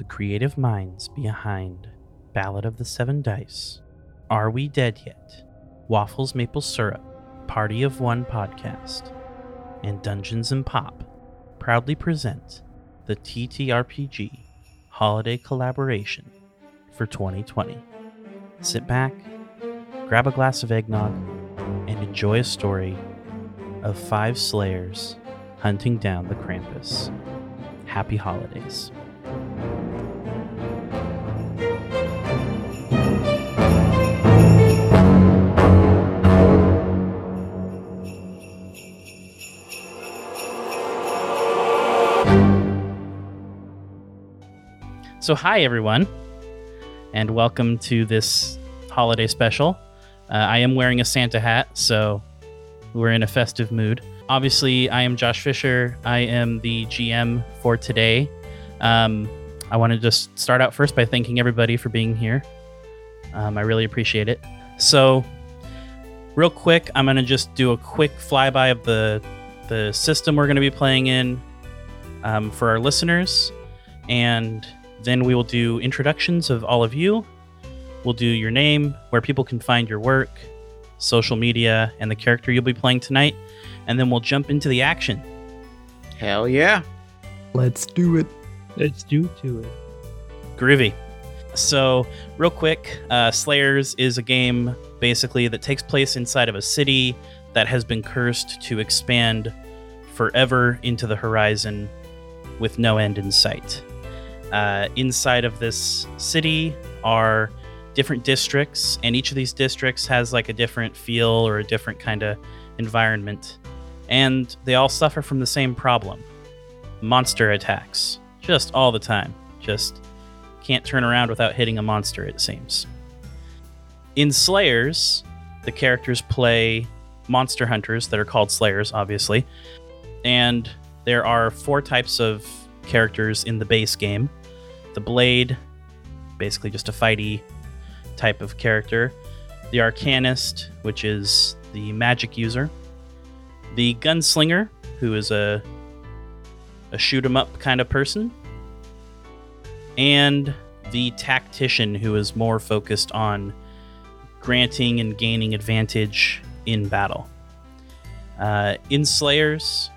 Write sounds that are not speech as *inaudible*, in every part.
the creative minds behind Ballad of the Seven Dice, Are We Dead Yet? Waffles Maple Syrup, Party of One podcast, and Dungeons and Pop proudly present the TTRPG holiday collaboration for 2020. Sit back, grab a glass of eggnog, and enjoy a story of five slayers hunting down the Krampus. Happy holidays. So, hi everyone, and welcome to this holiday special. Uh, I am wearing a Santa hat, so we're in a festive mood. Obviously, I am Josh Fisher. I am the GM for today. Um, I want to just start out first by thanking everybody for being here. Um, I really appreciate it. So, real quick, I'm going to just do a quick flyby of the the system we're going to be playing in um, for our listeners, and then we will do introductions of all of you. We'll do your name, where people can find your work, social media, and the character you'll be playing tonight, and then we'll jump into the action. Hell yeah. Let's do it. Let's do to it. Groovy. So, real quick, uh, Slayers is a game basically that takes place inside of a city that has been cursed to expand forever into the horizon with no end in sight. Uh, inside of this city are different districts, and each of these districts has like a different feel or a different kind of environment. And they all suffer from the same problem monster attacks. Just all the time. Just can't turn around without hitting a monster, it seems. In Slayers, the characters play monster hunters that are called Slayers, obviously. And there are four types of characters in the base game the Blade, basically just a fighty type of character, the Arcanist, which is the magic user, the Gunslinger, who is a a shoot 'em up kind of person, and the Tactician, who is more focused on granting and gaining advantage in battle. Uh, in Slayers,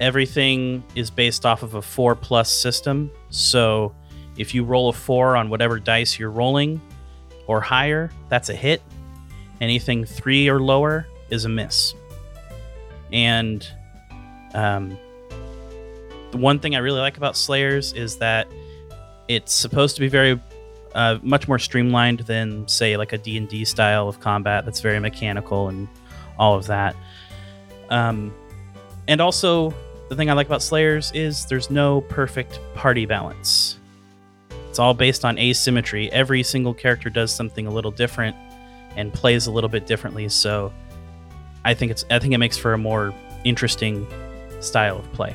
everything is based off of a four plus system. So if you roll a four on whatever dice you're rolling or higher, that's a hit. Anything three or lower is a miss. And um, the one thing I really like about Slayers is that it's supposed to be very uh, much more streamlined than say like a d&d style of combat that's very mechanical and all of that um, and also the thing i like about slayers is there's no perfect party balance it's all based on asymmetry every single character does something a little different and plays a little bit differently so i think it's i think it makes for a more interesting style of play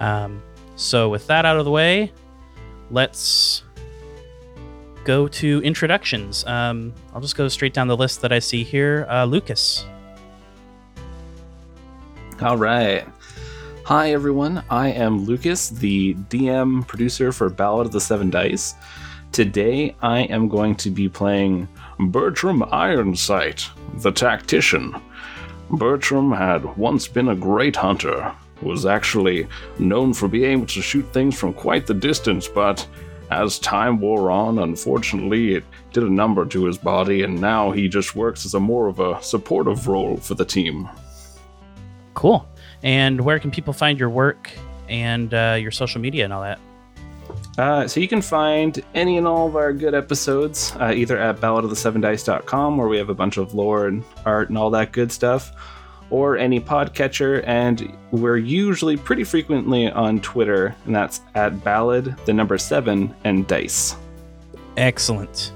um, so with that out of the way let's go to introductions. Um, I'll just go straight down the list that I see here. Uh, Lucas. All right. Hi, everyone. I am Lucas, the DM producer for Ballad of the Seven Dice. Today, I am going to be playing Bertram Ironsight, the tactician. Bertram had once been a great hunter, was actually known for being able to shoot things from quite the distance, but as time wore on, unfortunately, it did a number to his body, and now he just works as a more of a supportive role for the team. Cool. And where can people find your work and uh, your social media and all that? Uh, so you can find any and all of our good episodes uh, either at balladofthesevendice.com, where we have a bunch of lore and art and all that good stuff, or any podcatcher, and we're usually pretty frequently on Twitter, and that's at ballad, the number seven, and dice. Excellent.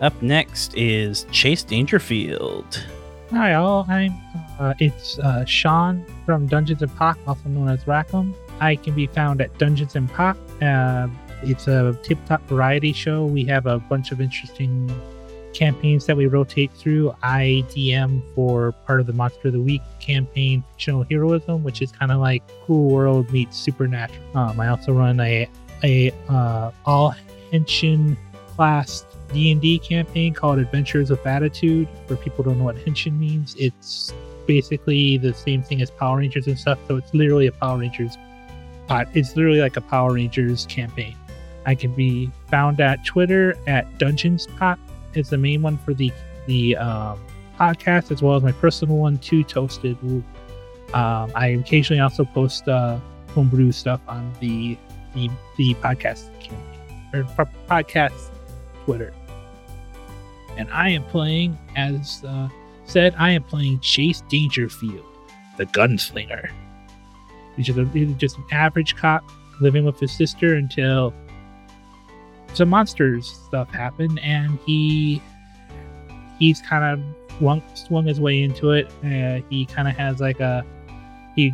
Up next is Chase Dangerfield. Hi, all. I'm. Uh, it's uh, Sean from Dungeons and Pop, also known as Rackham. I can be found at Dungeons and Pop. Uh, it's a tip top variety show. We have a bunch of interesting campaigns that we rotate through. I DM for part of the Monster of the Week campaign, Fictional Heroism, which is kind of like Cool World meets Supernatural. Um, I also run a a uh, all henshin class D&D campaign called Adventures of Attitude. For people don't know what henshin means, it's basically the same thing as Power Rangers and stuff. So it's literally a Power Rangers. Uh, it's literally like a Power Rangers campaign. I can be found at Twitter at Dungeons Pop. It's the main one for the the um, podcast, as well as my personal one, Too Toasted. Um, I occasionally also post uh, homebrew stuff on the the, the podcast or podcast Twitter. And I am playing, as uh, said, I am playing Chase Dangerfield, the gunslinger. He's just, a, he's just an average cop living with his sister until some monsters stuff happen, and he he's kind of swung, swung his way into it. Uh, he kind of has like a he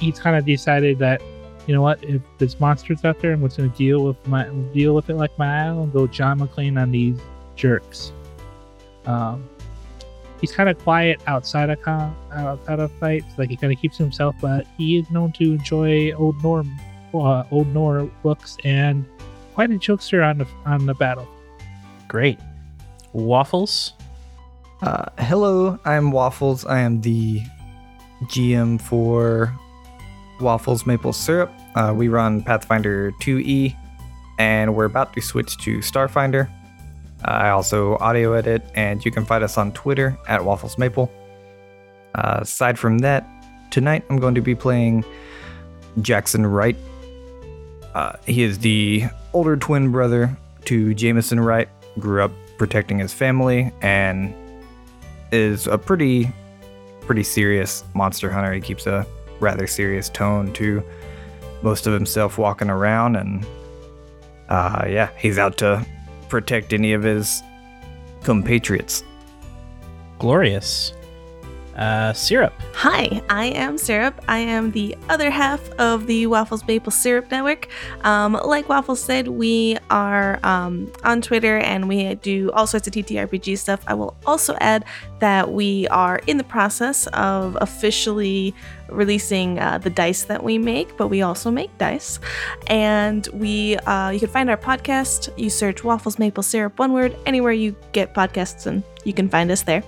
he's kind of decided that you know what if there's monsters out there, I'm just gonna deal with my deal with it like my own. Go John McClane on these jerks. Um, he's kind of quiet outside of con- outside of fights. Like he kind of keeps to himself, but he is known to enjoy old Norm, uh, old noir books and quite a jokester on the on the battle. Great. Waffles. Uh, hello, I'm Waffles. I am the GM for Waffles Maple Syrup. Uh, we run Pathfinder 2E, and we're about to switch to Starfinder. I also audio edit, and you can find us on Twitter at Waffles Maple. Uh, aside from that, tonight I'm going to be playing Jackson Wright. Uh, he is the older twin brother to Jameson Wright. Grew up protecting his family and is a pretty pretty serious monster hunter. He keeps a rather serious tone to most of himself walking around and uh yeah, he's out to protect any of his compatriots. Glorious. Uh, syrup. Hi, I am Syrup. I am the other half of the Waffles Maple Syrup Network. Um, like Waffles said, we are um, on Twitter and we do all sorts of TTRPG stuff. I will also add that we are in the process of officially releasing uh, the dice that we make, but we also make dice. And we, uh, you can find our podcast. You search Waffles Maple Syrup, one word, anywhere you get podcasts, and you can find us there.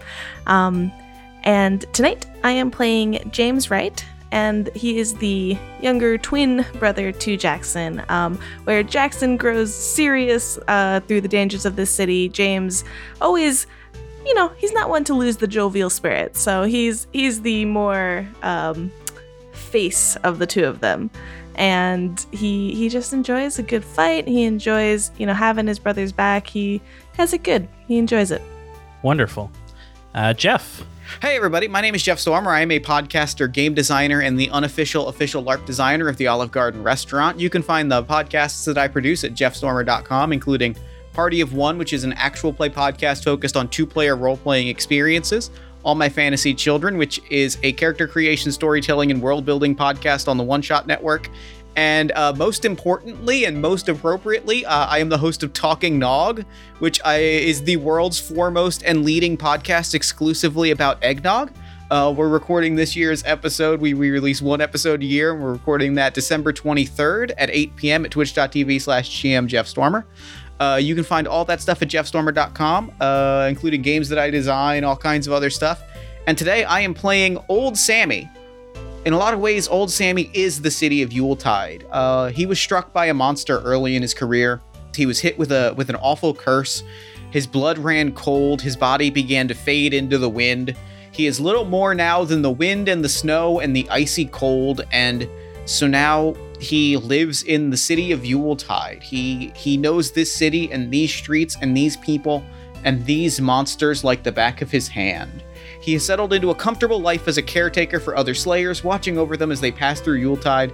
Um, and tonight I am playing James Wright, and he is the younger twin brother to Jackson. Um, where Jackson grows serious uh, through the dangers of this city, James always, you know, he's not one to lose the jovial spirit. So he's he's the more um, face of the two of them. And he he just enjoys a good fight. He enjoys, you know, having his brother's back. He has it good. He enjoys it. Wonderful. Uh, Jeff. Hey, everybody. My name is Jeff Stormer. I am a podcaster, game designer, and the unofficial official LARP designer of the Olive Garden restaurant. You can find the podcasts that I produce at jeffstormer.com, including Party of One, which is an actual play podcast focused on two player role playing experiences. All My Fantasy Children, which is a character creation, storytelling, and world building podcast on the One Shot Network. And uh, most importantly and most appropriately, uh, I am the host of Talking Nog, which I, is the world's foremost and leading podcast exclusively about eggnog. Uh, we're recording this year's episode. We, we release one episode a year, and we're recording that December 23rd at 8 p.m. at twitch.tv slash GM Jeff Stormer. Uh, you can find all that stuff at jeffstormer.com, uh, including games that I design, all kinds of other stuff. And today I am playing Old Sammy. In a lot of ways, Old Sammy is the city of Yuletide. Uh, he was struck by a monster early in his career. He was hit with a with an awful curse. His blood ran cold. His body began to fade into the wind. He is little more now than the wind and the snow and the icy cold, and so now he lives in the city of Yuletide. He he knows this city and these streets and these people and these monsters like the back of his hand. He has settled into a comfortable life as a caretaker for other slayers, watching over them as they pass through Yuletide.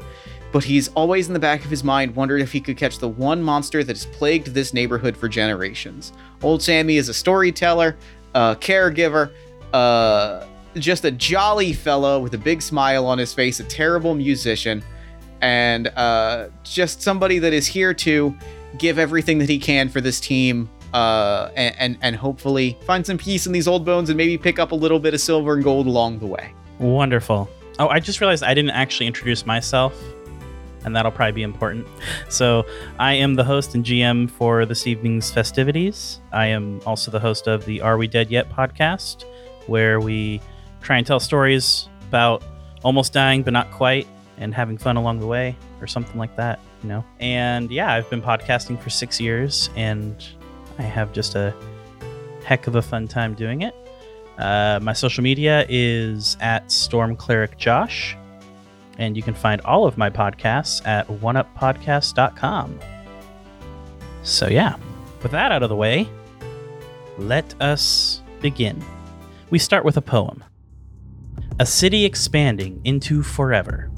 But he's always in the back of his mind wondering if he could catch the one monster that has plagued this neighborhood for generations. Old Sammy is a storyteller, a caregiver, uh, just a jolly fellow with a big smile on his face, a terrible musician, and uh, just somebody that is here to give everything that he can for this team uh, and, and and hopefully find some peace in these old bones and maybe pick up a little bit of silver and gold along the way. Wonderful. Oh, I just realized I didn't actually introduce myself, and that'll probably be important. So, I am the host and GM for this evening's festivities. I am also the host of the Are We Dead Yet podcast, where we try and tell stories about almost dying but not quite and having fun along the way or something like that, you know. And yeah, I've been podcasting for 6 years and I have just a heck of a fun time doing it. Uh, my social media is at Storm Cleric Josh, and you can find all of my podcasts at oneuppodcast.com. So, yeah, with that out of the way, let us begin. We start with a poem A city expanding into forever,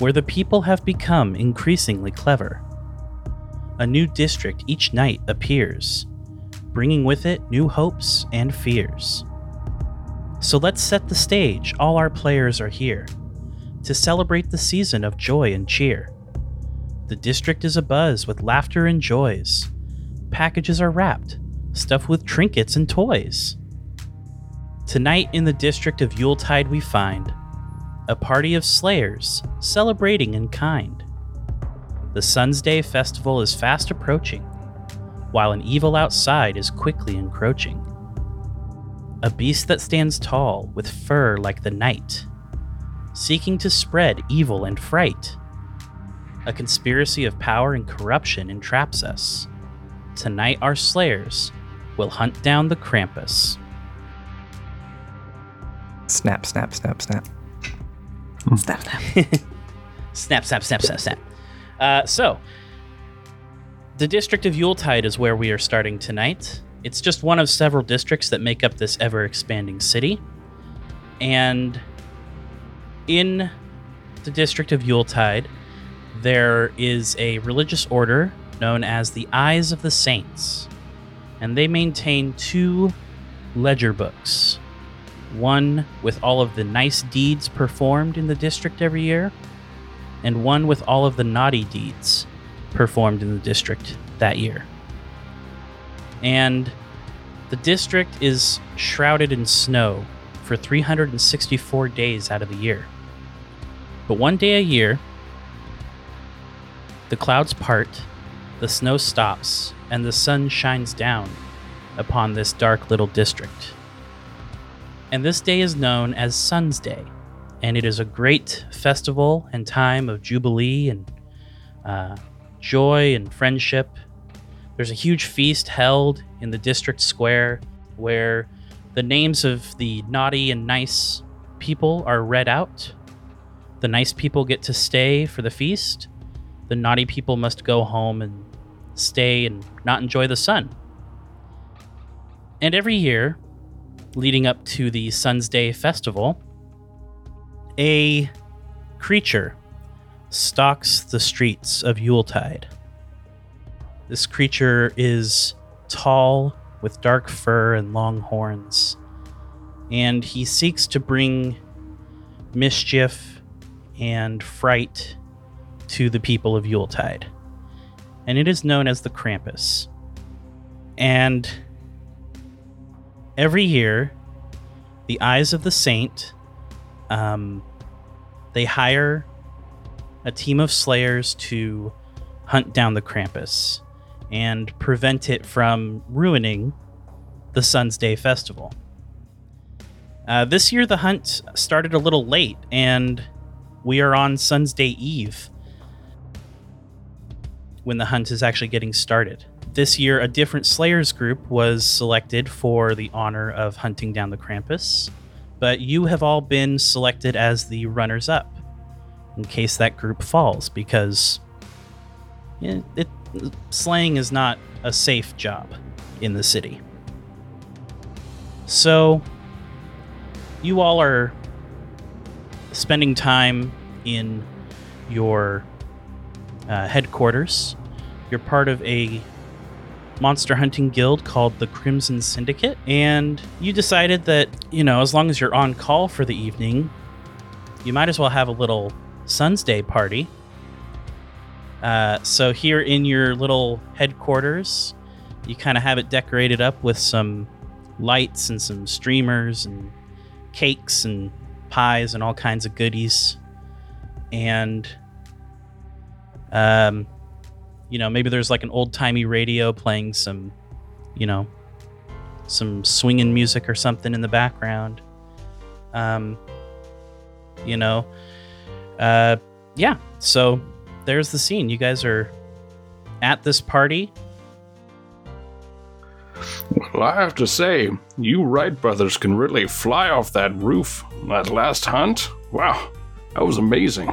where the people have become increasingly clever. A new district each night appears, bringing with it new hopes and fears. So let's set the stage. All our players are here to celebrate the season of joy and cheer. The district is abuzz with laughter and joys. Packages are wrapped, stuffed with trinkets and toys. Tonight in the district of Yuletide, we find a party of slayers celebrating in kind. The Sun's Day festival is fast approaching, while an evil outside is quickly encroaching. A beast that stands tall, with fur like the night, seeking to spread evil and fright. A conspiracy of power and corruption entraps us. Tonight, our slayers will hunt down the Krampus. Snap, snap, snap, snap. Snap, snap. *laughs* snap, snap, snap, snap, snap. Uh, so, the district of Yuletide is where we are starting tonight. It's just one of several districts that make up this ever expanding city. And in the district of Yuletide, there is a religious order known as the Eyes of the Saints. And they maintain two ledger books one with all of the nice deeds performed in the district every year, and one with all of the naughty deeds performed in the district that year. And the district is shrouded in snow for 364 days out of the year. But one day a year, the clouds part, the snow stops, and the sun shines down upon this dark little district. And this day is known as Sun's Day, and it is a great festival and time of jubilee and uh, joy and friendship. There's a huge feast held in the district square where the names of the naughty and nice people are read out. The nice people get to stay for the feast. The naughty people must go home and stay and not enjoy the sun. And every year, leading up to the Sun's Day festival, a creature stalks the streets of Yuletide. This creature is tall, with dark fur and long horns, and he seeks to bring mischief and fright to the people of Yuletide. And it is known as the Krampus. And every year, the Eyes of the Saint, um, they hire a team of slayers to hunt down the Krampus and prevent it from ruining the Sun's Day Festival. Uh, this year, the hunt started a little late, and we are on Sun's Day Eve when the hunt is actually getting started. This year, a different Slayers group was selected for the honor of hunting down the Krampus, but you have all been selected as the runners up in case that group falls because it, it, slaying is not a safe job in the city. So, you all are spending time in your uh, headquarters. You're part of a monster hunting guild called the Crimson Syndicate, and you decided that, you know, as long as you're on call for the evening, you might as well have a little Sun's Day party. Uh, so, here in your little headquarters, you kind of have it decorated up with some lights and some streamers and cakes and pies and all kinds of goodies. And um you know, maybe there's like an old-timey radio playing some, you know, some swinging music or something in the background. Um you know, uh yeah, so there's the scene. You guys are at this party. Well, I have to say, you Wright brothers can really fly off that roof. That last hunt? Wow, that was amazing.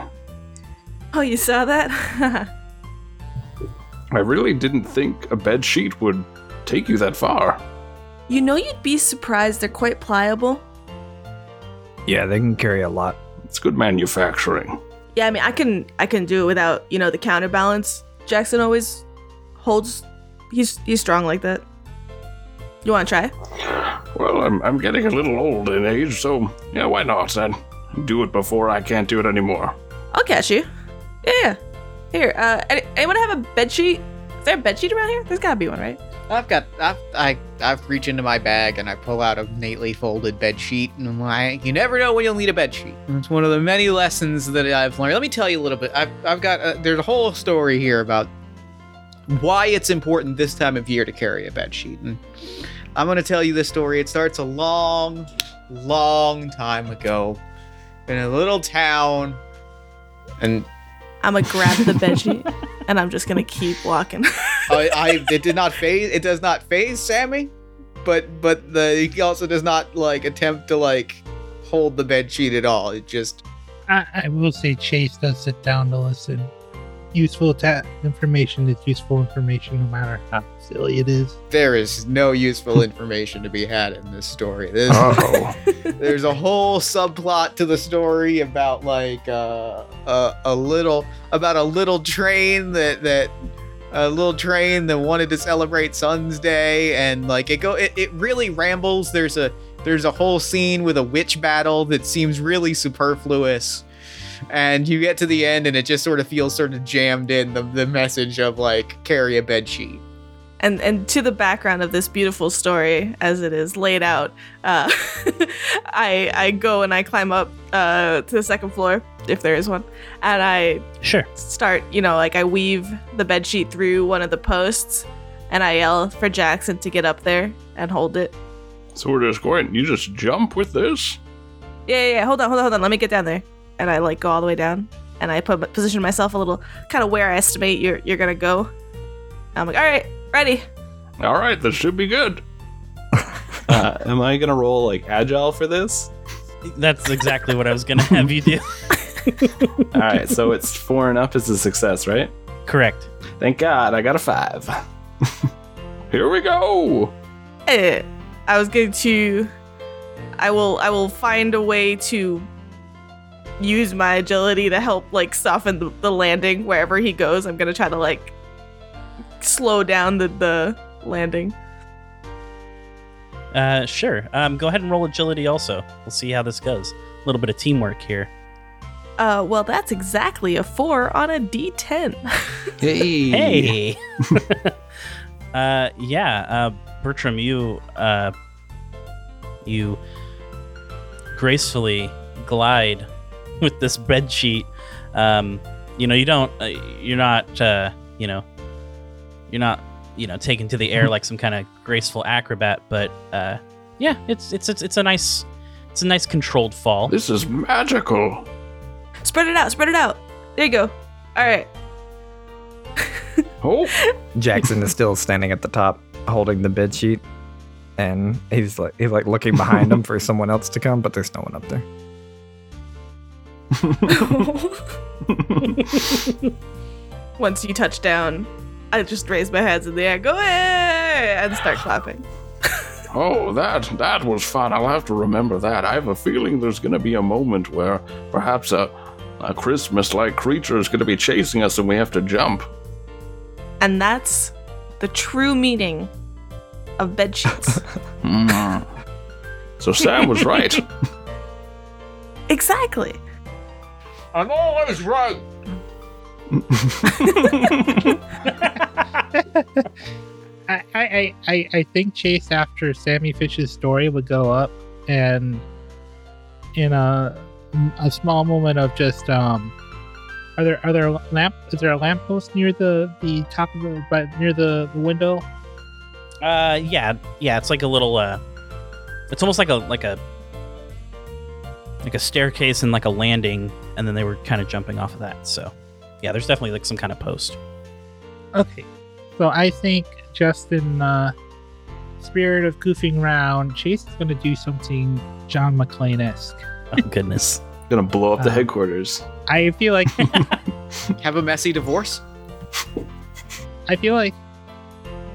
Oh, you saw that? *laughs* I really didn't think a bed sheet would take you that far. you know, you'd be surprised. They're quite pliable. Yeah, they can carry a lot. It's good manufacturing. Yeah, I mean, I can I can do it without you know the counterbalance. Jackson always holds. He's he's strong like that. You want to try? Well, I'm, I'm getting a little old in age, so yeah, why not? I'd do it before I can't do it anymore. I'll catch you. Yeah, yeah. Here, uh, any, anyone have a bed sheet? Is there a bed sheet around here? There's gotta be one, right? I've got I've I I've reach into my bag and I pull out a neatly folded bed sheet and I'm like, you never know when you'll need a bed sheet. It's one of the many lessons that I've learned. Let me tell you a little bit. I've I've got uh there's a whole story here about why it's important this time of year to carry a bed sheet and I'm gonna tell you this story. It starts a long, long time ago in a little town, and I'm gonna grab the bed sheet and I'm just gonna keep walking. *laughs* I, I it did not phase it does not phase Sammy, but but the he also does not like attempt to like hold the bed sheet at all. It just I, I will say Chase does sit down to listen. Useful ta- information is useful information, no matter how silly it is. there is no useful *laughs* information to be had in this story. There's, Oh, *laughs* there's a whole subplot to the story about like uh, a a little about a little train that that a little train that wanted to celebrate Sun's Day and like it go it, it really rambles. There's a there's a whole scene with a witch battle that seems really superfluous. And you get to the end and it just sort of feels sort of jammed in the, the message of like carry a bed sheet. and and to the background of this beautiful story as it is laid out uh, *laughs* i i go and i climb up uh, to the second floor if there is one and i Sure. start you know like i weave the bed sheet through one of the posts and i yell for jackson to get up there and hold it so we're just going. You just jump with this? yeah yeah, yeah. hold on hold on hold on let me get down there and i like go all the way down and i put position myself a little kind of where i estimate you're you're gonna go i'm like all right ready All right, this should be good. *laughs* Uh, am I gonna roll like agile for this? That's exactly what I was going to have you do. *laughs* All right, so it's four and up is a success, right? Correct. Thank God, I got a five. *laughs* Here we go. Eh, I was going to. I will. I will find a way to use my agility to help like soften the, the landing wherever he goes. I'm gonna try to like slow down the the landing. Uh, sure. Um, go ahead and roll agility also. We'll see how this goes. A little bit of teamwork here. Uh, well, that's exactly a four on a D10. *laughs* Hey. Hey. *laughs* *laughs* uh, yeah. Uh, Bertram, you uh, you gracefully glide *laughs* with this bed sheet. Um, you know, you don't. Uh, you're not. Uh, you know, you're not. You know, taken to the air *laughs* like some kind of graceful acrobat. But uh, yeah, it's it's it's it's a nice. It's a nice controlled fall. This is magical. spread it out. Spread it out. There you go. All right. Oh, *laughs* Jackson is still standing at the top, holding the bed sheet, and he's like he's like looking behind him for someone else to come, but there's no one up there. *laughs* Once you touch down, I just raise my hands in the air, go hey, and start clapping. *laughs* oh, that that was fun. I'll have to remember that. I have a feeling there's going to be a moment where perhaps a a Christmas-like creature is going to be chasing us, and we have to jump. And that's the true meaning of bed sheets. *laughs* Hmm. So Sam was right. exactly. I'm always right. *laughs* I, I, I, I, I think Chase after Sammy Fish's story would go up and in a a small moment of just um are there are there a lamp is there a lamppost near the the top of the but near the, the window? Uh, yeah, yeah. It's like a little. Uh, it's almost like a like a like a staircase and like a landing, and then they were kind of jumping off of that. So, yeah, there's definitely like some kind of post. Okay. So I think just in the spirit of goofing around, Chase is gonna do something John McClane esque. Oh goodness. *laughs* Gonna blow up the Uh, headquarters. I feel like *laughs* *laughs* Have a messy divorce? I feel like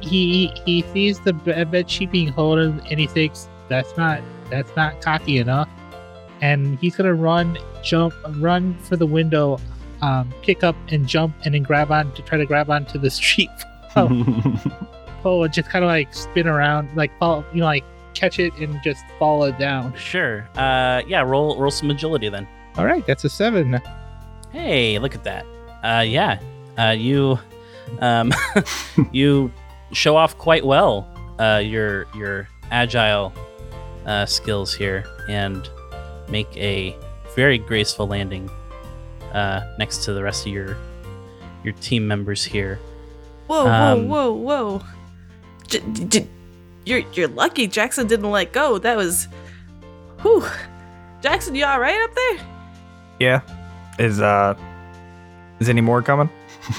he he sees the be- bed sheet being held and he thinks that's not that's not cocky enough, and he's gonna run, jump, run for the window, um, pick up and jump, and then grab on to try to grab onto the *laughs* street pole, *laughs* pole and just kind of like spin around, like fall, you know, like catch it and just fall it down. Sure. Uh, yeah. Roll roll some agility then. All right, that's a seven. Hey, look at that. Uh, yeah. Uh, you, um, *laughs* you show off quite well. Uh, your your agile uh, skills here and make a very graceful landing uh, next to the rest of your your team members here. Whoa, Um, whoa, whoa, whoa! J- j- you're you're lucky Jackson didn't let go. That was, whew. Jackson, you all right up there? Yeah. Is uh is any more coming?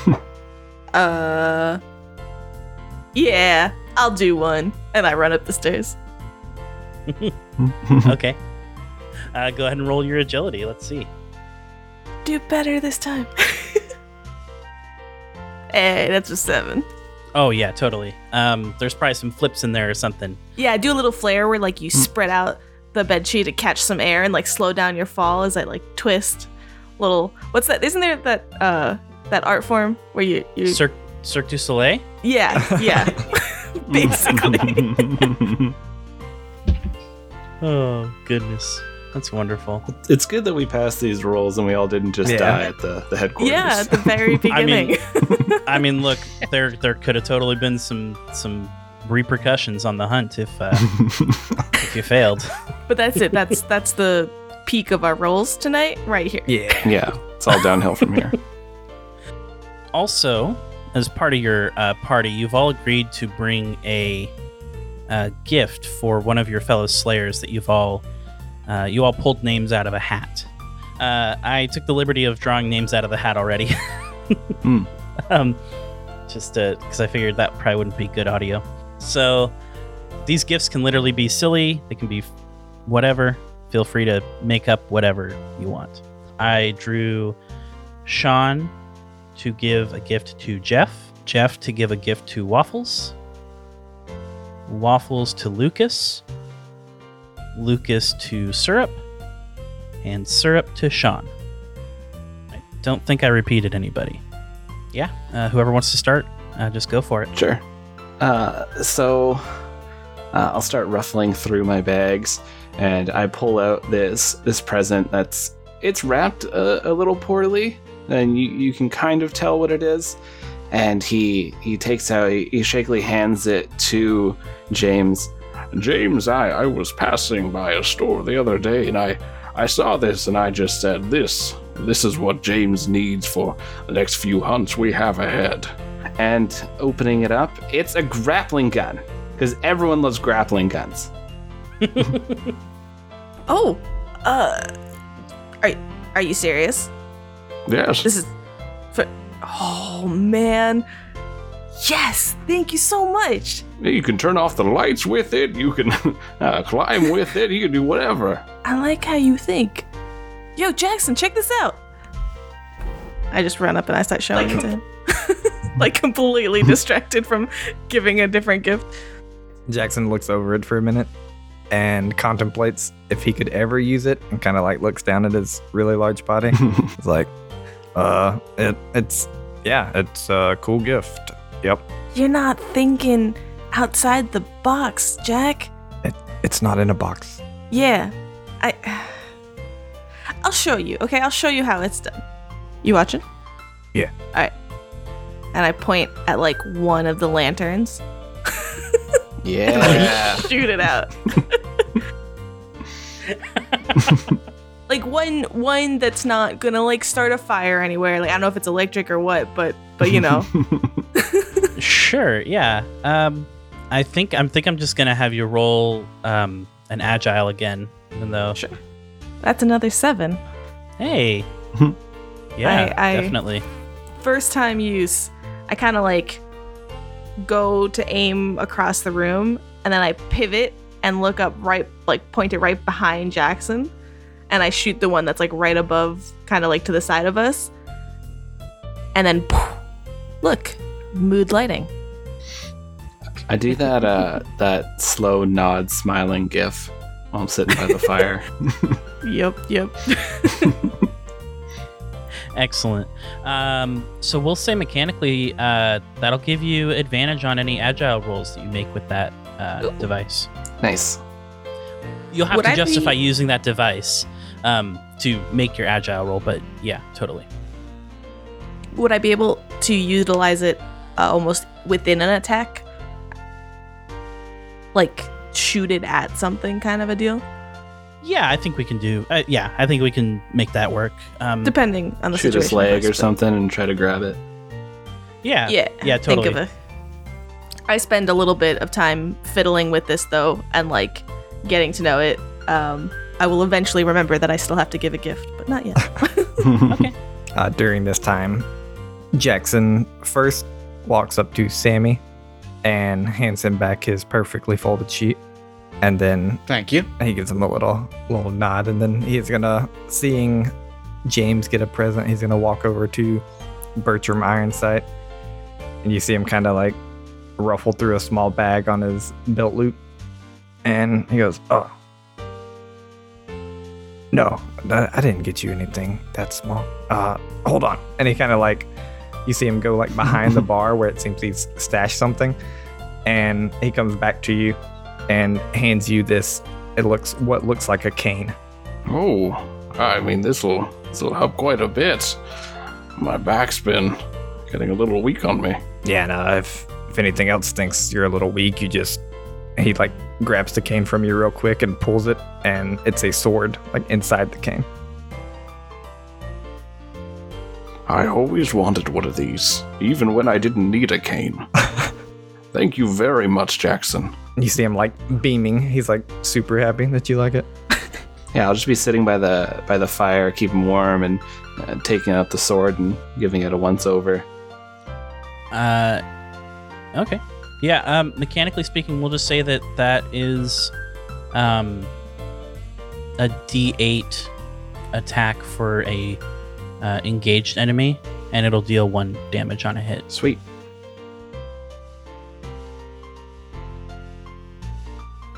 *laughs* Uh, yeah, I'll do one. And I run up the stairs. *laughs* *laughs* okay. Uh, go ahead and roll your agility. Let's see. Do better this time. *laughs* hey, that's a seven. Oh yeah, totally. Um, there's probably some flips in there or something. Yeah, do a little flare where like you spread out the bed sheet to catch some air and like slow down your fall as I like twist. Little what's that? Isn't there that uh that art form where you you Cirque, Cirque du Soleil. yeah *laughs* yeah *laughs* basically. Oh goodness, that's wonderful. it's good that we passed these rolls and we all didn't just Yeah. die at the, the headquarters. yeah at the very *laughs* I mean- beginning. *laughs* I mean, look, there there could have totally been some some repercussions on the hunt if uh, *laughs* if you failed. but that's it. That's that's the peak of our rolls tonight right here. Yeah. yeah, it's all downhill from here. Also, as part of your uh, party, you've all agreed to bring a, uh gift for one of your fellow slayers that you've all uh, you all pulled names out of a hat. Uh, I took the liberty of drawing names out of the hat already. *laughs* Hmm. um, just because I figured that probably wouldn't be good audio. So these gifts can literally be silly. They can be whatever. Feel free to make up whatever you want. I drew Sean to give a gift to Jeff, Jeff to give a gift to Waffles, Waffles to Lucas, Lucas to Syrup, and Syrup to Sean. I don't think I repeated anybody. Yeah, uh, whoever wants to start, uh, just go for it. Sure. Uh, so uh, I'll start ruffling through my bags, and I pull out this this present that's it's wrapped a, a little poorly, and you, you can kind of tell what it is. And he he takes out he, he shakily hands it to James. James, I, I was passing by a store the other day, and I I saw this, and I just said this. This is what James needs for the next few hunts we have ahead and opening it up, it's a grappling gun because everyone loves grappling guns. *laughs* Oh, uh, are are you serious? Yes. This is for. Oh man, yes! Thank you so much. You can turn off the lights with it. You can *laughs* uh, climb with it. You can do whatever. I like how you think. Yo, Jackson, check this out. I just run up and I start showing it to him. *laughs* like completely *laughs* distracted from giving a different gift. Jackson looks over it for a minute and contemplates if he could ever use it and kind of like looks down at his really large body. It's like, uh, it it's yeah, it's a cool gift. Yep. You're not thinking outside the box, Jack. It's not in a box. Yeah. I I'll show you, okay? I'll show you how it's done. You watching? Yeah. Alright. And I point at like one of the lanterns. *laughs* Yeah. Shoot it out. *laughs* like one one that's not gonna like start a fire anywhere. Like I don't know if it's electric or what, but but you know. *laughs* Sure, yeah. Um, I think I'm think I'm just gonna have you roll um an agile again, even though. Sure. That's another seven. Hey. *laughs* yeah, I- I- definitely. First time use, I kind of like go to aim across the room and then I pivot and look up right, like point it right behind Jackson. And I shoot the one that's like right above, kind of like to the side of us. And then, look, mood lighting. I do that uh *laughs* that slow nod smiling gif while I'm sitting by the fire. *laughs* Yep, yep. *laughs* Excellent. Um, so we'll say mechanically uh, that'll give you advantage on any agile rolls that you make with that uh, device. nice. You'll have Would to I justify be- using that device um, to make your agile roll, but yeah, totally. Would I be able to utilize it uh, almost within an attack? Like shoot it at something kind of a deal? Yeah, I think we can do. Uh, yeah, I think we can make that work. Um, Depending on the Shoot situation. its leg of or but- something and try to grab it. yeah, Yeah, yeah, totally. Think of it. I spend a little bit of time fiddling with this though, and like getting to know it. Um, I will eventually remember that I still have to give a gift, but not yet. *laughs* *laughs* okay. Uh, during this time, Jackson first walks up to Sammy and *laughs* hands him back his perfectly folded sheet. And then Thank you. he gives him a little little nod, and then he's gonna seeing James get a present. He's gonna walk over to Bertram Ironsight, and you see him kind of like ruffle through a small bag on his belt loop, and he goes, "Oh, no, I I didn't get you anything that small. Uh, hold on." And he kind of like you see him go like behind the *laughs* bar where it seems he's stashed something, and he comes back to you and hands you this. It looks what looks like a cane. Oh, I mean, this will this will help quite a bit. My back's been getting a little weak on me. Yeah, no, if if anything else thinks you're a little weak, you just he like grabs the cane from you real quick and pulls it, and it's a sword like inside the cane. I always wanted one of these, even when I didn't need a cane. *laughs* Thank you very much, Jackson. You see him like beaming. He's like super happy that you like it. *laughs* Yeah, I'll just be sitting by the by the fire, keeping warm, and uh, taking out the sword and giving it a once over. Uh, okay. Yeah. Um, mechanically speaking, we'll just say that that is, um, a D8 attack for a uh, engaged enemy, and it'll deal one damage on a hit. Sweet.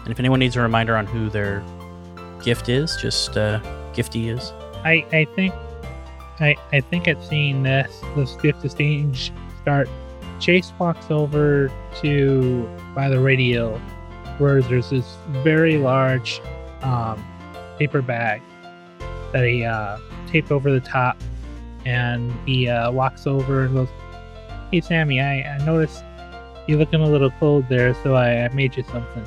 And if anyone needs a reminder on who their gift is, just uh, Gifty is. I I think I I think at seeing this this gift exchange start, Chase walks over to by the radio where there's this very large um, paper bag that he uh, taped over the top, and he uh, walks over and goes, "Hey Sammy, I, I noticed you're looking a little cold there, so I, I made you something."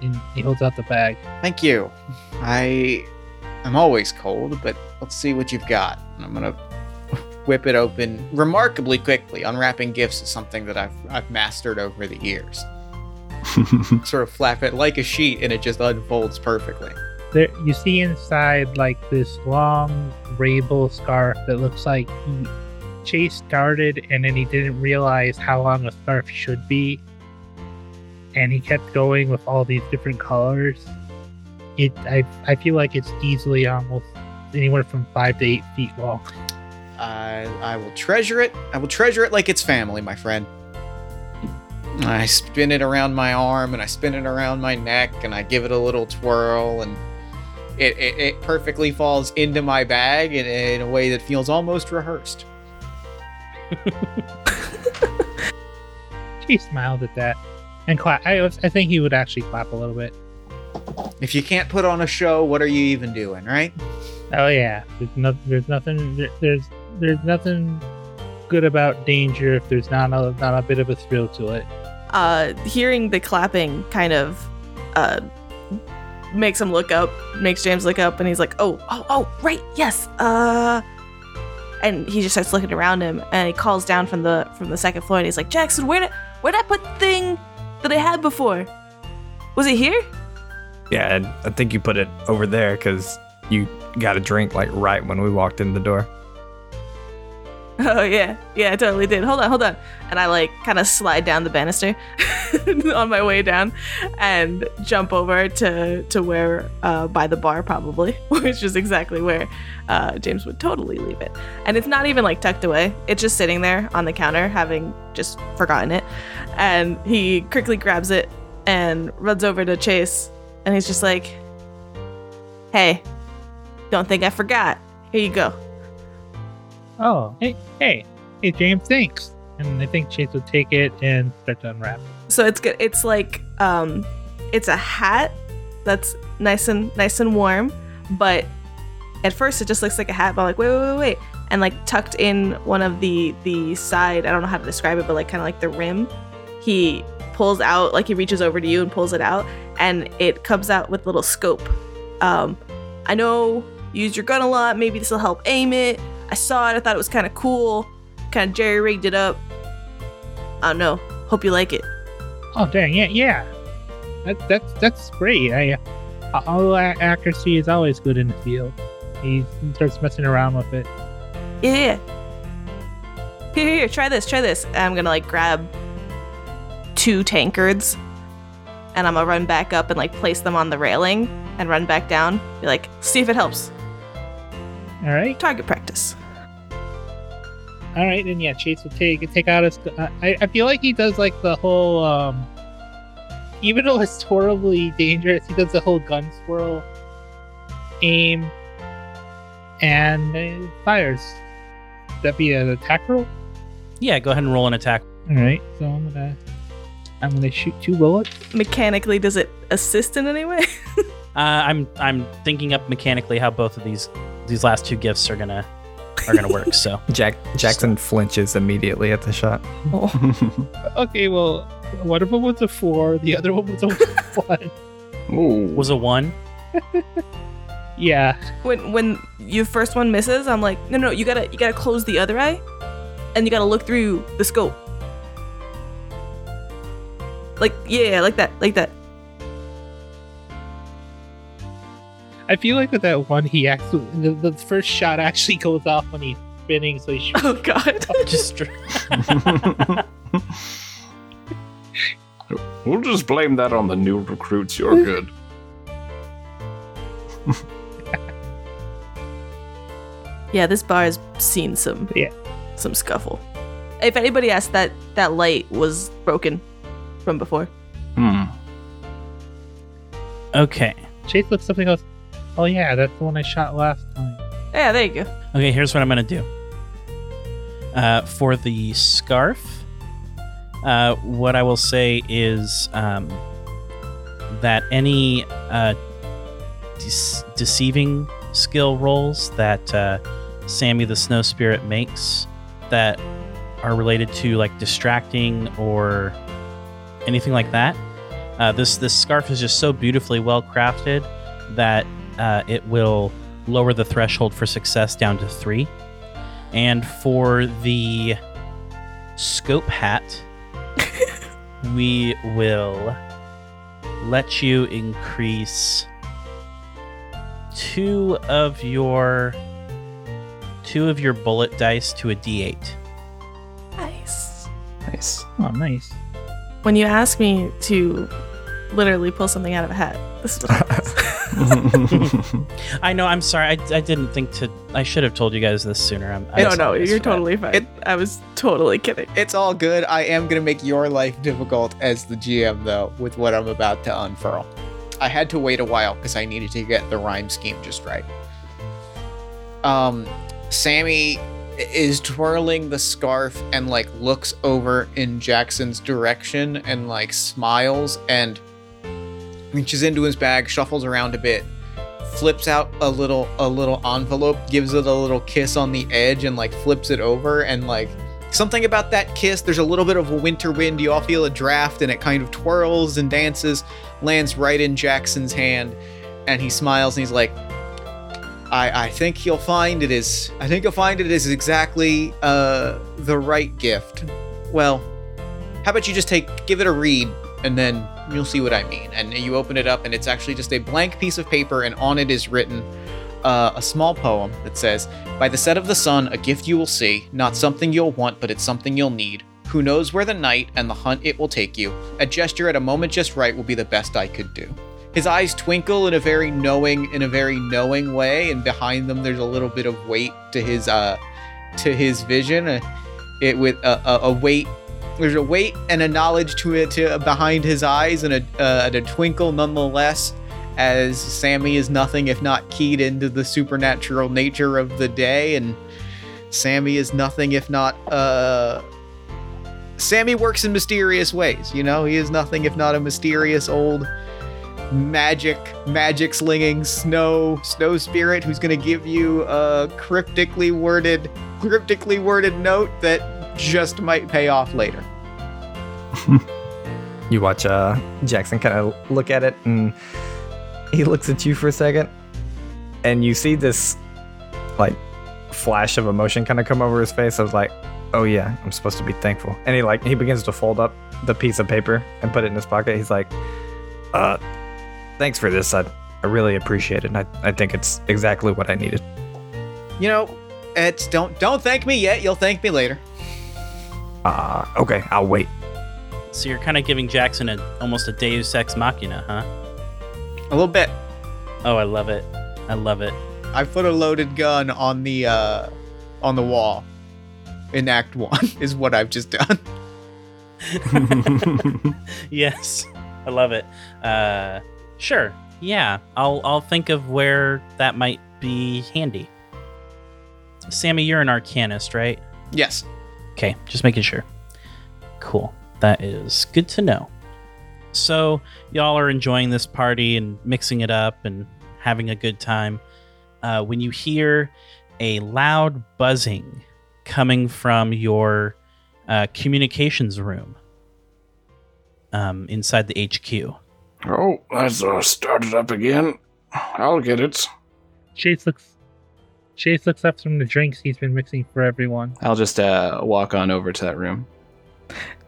And he holds out the bag. Thank you. I I am always cold, but let's see what you've got. And I'm gonna whip it open remarkably quickly. Unwrapping gifts is something that I've I've mastered over the years. *laughs* Sort of flap it like a sheet, and it just unfolds perfectly. There you see inside like this long rabel scarf that looks like he Chase started and then he didn't realize how long a scarf should be. And he kept going with all these different colors. It I I feel like it's easily almost anywhere from five to eight feet long. I I will treasure it. I will treasure it like it's family, my friend. I spin it around my arm and I spin it around my neck and I give it a little twirl and it, it, it perfectly falls into my bag in, in a way that feels almost rehearsed. *laughs* She smiled at that and clap. I I think he would actually clap a little bit. If you can't put on a show, what are you even doing, right? Oh yeah, there's no, there's nothing, there, there's there's nothing good about danger if there's not a not a bit of a thrill to it. Uh, hearing the clapping kind of uh, makes him look up, makes James look up, and he's like, "Oh, oh, oh, right, yes." Uh, and he just starts looking around him, and he calls down from the from the second floor, and he's like, "Jackson, where did where did I put the thing that I had before? Was it here?" Yeah, and I think you put it over there because you got a drink like right when we walked in the door. *laughs* Oh yeah, yeah, I totally did. Hold on, hold on. And I like kind of slide down the banister *laughs* on my way down, and jump over to to where uh, by the bar probably, *laughs* which is exactly where uh, James would totally leave it. And it's not even like tucked away; it's just sitting there on the counter, having just forgotten it. And he quickly grabs it and runs over to Chase, and he's just like, "Hey, don't think I forgot. Here you go." Oh, hey, hey, hey, James, thanks. And I think Chase would take it and start to unwrap. So it's good. It's like um, it's a hat that's nice and nice and warm, but at first it just looks like a hat. But I'm like, wait, wait, wait, wait, and like tucked in one of the the side. I don't know how to describe it, but like kind of like the rim. He pulls out, like he reaches over to you and pulls it out, and it comes out with a little scope. Um, I know you use your gun a lot. Maybe this will help aim it. I saw it. I thought it was kind of cool. Kind of jerry rigged it up. I don't know. Hope you like it. Oh, dang, yeah, yeah. That, that's that's great. I, uh, all accuracy is always good in the field. He starts messing around with it. Yeah. yeah. Here, here, here, try this, try this. I'm gonna like grab two tankards and I'm gonna run back up and like place them on the railing and run back down. Be like, see if it helps. All right, Target practice. All right, and yeah, Chase will take take out his. Uh, I I feel like he does like the whole. um Even though it's horribly dangerous, he does the whole gun swirl, aim, and uh, fires. That be an attack roll. Yeah, go ahead and roll an attack. All right, so I'm gonna I'm gonna shoot two bullets. Mechanically, does it assist in any way? *laughs* Uh, I'm I'm thinking up mechanically how both of these these last two gifts are gonna are gonna work. So *laughs* Jack Jackson uh, flinches immediately at the shot. *laughs* Okay, well, one of them was a four, the other one was a one. *laughs* Ooh. was a one. Yeah, when when your first one misses, I'm like, no, no, you gotta you gotta close the other eye, and you gotta look through the scope. Like yeah, like that, like that. I feel like with that one, he actually the, the first shot actually goes off when he's spinning, so he shoots. Oh god. *laughs* Just we'll just blame that on the new recruits. You're good. *laughs* Yeah, this bar has seen some Yeah. some scuffle. If anybody asked that that light was broken from before. Hmm. okay. Chase looks something and goes, "Oh yeah, that's the one I shot last time." Yeah, there you go. Okay, here's what I'm gonna do. Uh, for the scarf, uh, what I will say is um, that any uh, dece- deceiving skill rolls that uh, Sammy the Snow Spirit makes that are related to like distracting or anything like that. Uh, this this scarf is just so beautifully well crafted that uh, it will lower the threshold for success down to three. And for the scope hat, *laughs* we will let you increase two of your two of your bullet dice to a d8. Nice. Nice. Oh, nice. When you ask me to literally pull something out of a hat, this is what happens. *laughs* *laughs* I know. I'm sorry. I, I didn't think to. I should have told you guys this sooner. I'm, I'm no, no, you're for that. totally fine. It- I was totally kidding. It's all good. I am gonna make your life difficult as the GM though, with what I'm about to unfurl. I had to wait a while because I needed to get the rhyme scheme just right. Um, Sammy is twirling the scarf and like looks over in Jackson's direction and like smiles and reaches into his bag, shuffles around a bit, flips out a little a little envelope, gives it a little kiss on the edge and like flips it over and like something about that kiss. There's a little bit of a winter wind. You all feel a draft, and it kind of twirls and dances, lands right in Jackson's hand, and he smiles and he's like, "I I think you'll find it is. I think you'll find it is exactly uh the right gift. Well, how about you just take give it a read, and then you'll see what I mean." And you open it up, and it's actually just a blank piece of paper, and on it is written. Uh, a small poem that says, By the set of the sun, a gift you will see, not something you'll want, but it's something you'll need. Who knows where the night and the hunt it will take you? A gesture at a moment just right will be the best I could do. His eyes twinkle in a very knowing, in a very knowing way, and behind them there's a little bit of weight to his, uh, to his vision. Uh, it with a, a, a weight. There's a weight and a knowledge to it to, behind his eyes, and a, uh, and a twinkle nonetheless as Sammy is nothing if not keyed into the supernatural nature of the day, and Sammy is nothing if not uh Sammy works in mysterious ways, you know? He is nothing if not a mysterious old magic magic slinging snow snow spirit who's going to give you a cryptically worded cryptically worded note that just might pay off later. *laughs* You watch uh, Jackson kind of look at it and he looks at you for a second and you see this like flash of emotion kind of come over his face. I was like, oh yeah, I'm supposed to be thankful. And he like he begins to fold up the piece of paper and put it in his pocket. He's like, uh, thanks for this. I, I really appreciate it. And I, I think it's exactly what I needed. You know, it's don't don't thank me yet. You'll thank me later. Uh, okay, I'll wait. So you're kind of giving Jackson a, almost a Deus Ex Machina, huh? A little bit. Oh, I love it. I love it. I put a loaded gun on the uh on the wall in Act One. *laughs* Is what I've just done. *laughs* *laughs* yes, I love it. Uh, sure. Yeah, I'll I'll think of where that might be handy. Sammy, you're an arcanist, right? Yes. Okay, just making sure. Cool. That is good to know. So, y'all are enjoying this party and mixing it up and having a good time. Uh, when you hear a loud buzzing coming from your uh, communications room um, inside the HQ. Oh, that's uh, started up again. I'll get it. Chase looks. Chase looks up from the drinks he's been mixing for everyone. I'll just uh, walk on over to that room.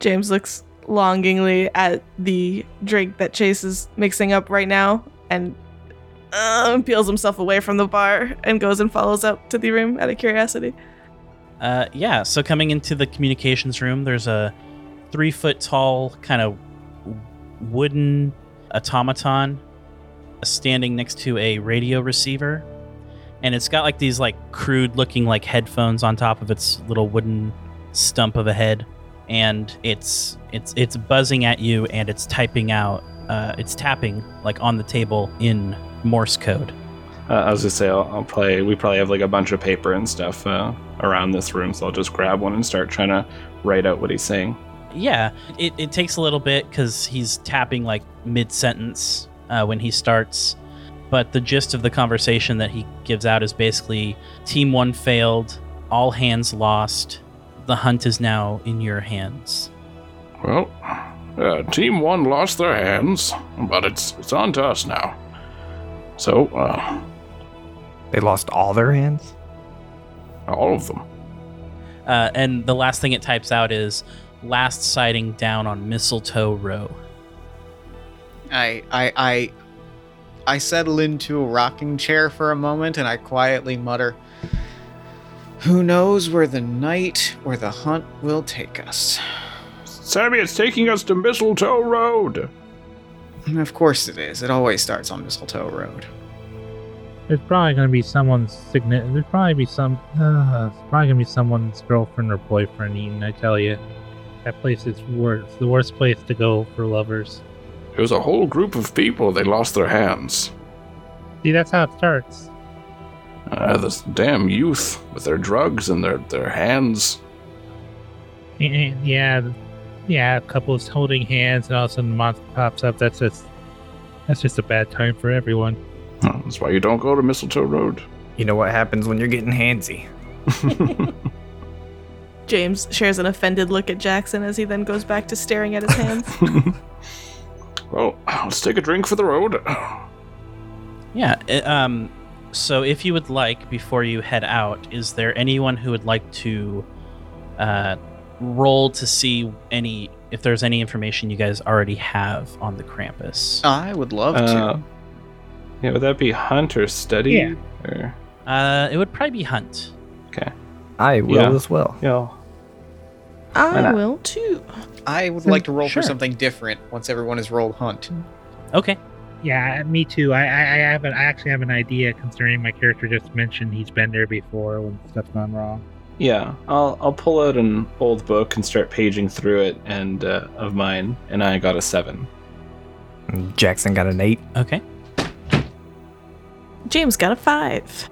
James looks longingly at the drink that Chase is mixing up right now and uh, peels himself away from the bar and goes and follows up to the room out of curiosity. Uh, yeah, so coming into the communications room, there's a three foot tall kind of wooden automaton standing next to a radio receiver. And it's got like these like crude looking like headphones on top of its little wooden stump of a head. And it's it's it's buzzing at you and it's typing out uh, it's tapping like on the table in Morse code. Uh, I was gonna say, I'll, I'll probably we probably have like a bunch of paper and stuff uh, around this room, so I'll just grab one and start trying to write out what he's saying. Yeah, it, it takes a little bit because he's tapping like mid sentence uh, when he starts. But the gist of the conversation that he gives out is basically Team One failed, all hands lost, the hunt is now in your hands. Well, uh, Team One lost their hands, but it's it's on to us now. So, uh, They lost all their hands. all of them. Uh, and the last thing it types out is last sighting down on Mistletoe Row. I I I I settle into a rocking chair for a moment and I quietly mutter, "Who knows where the night or the hunt will take us?" Sammy, it's taking us to Mistletoe Road. And Of course it is. It always starts on Mistletoe Road. There's probably gonna be someone's signet. There's probably be some. Uh, there's probably gonna be someone's girlfriend or boyfriend eating. I tell you, that place is worse. The worst place to go for lovers. It was a whole group of people. They lost their hands. See, that's how it starts. Uh, this damn youth with their drugs and their their hands. And, yeah, th- yeah. Couples holding hands, and all of a sudden the monster pops up. That's just. That's just a bad time for everyone. Huh, That's why you don't go to Mistletoe Road. You know what happens when you're getting handsy. *laughs* James shares an offended look at Jackson as he then goes back to staring at his hands. *laughs* Well, let's take a drink for the road. Yeah. it- um, so, if you would like, before you head out, is there anyone who would like to uh, roll to see any if there's any information you guys already have on the Krampus? I would love Uh, to. yeah, would that be hunt or study? Yeah. Or, Uh, it would probably be Hunt. okay. I will Yeah. as well. Yeah. I will too. I would like to roll Sure. for something different once everyone has rolled hunt. Okay. Yeah, me too. I, I, I have an, I actually have an idea concerning my character just mentioned he's been there before when stuff's gone wrong. Yeah, I'll I'll pull out an old book and start paging through it, and uh, of mine, and I got a seven. Jackson got an eight. Okay. James got a five.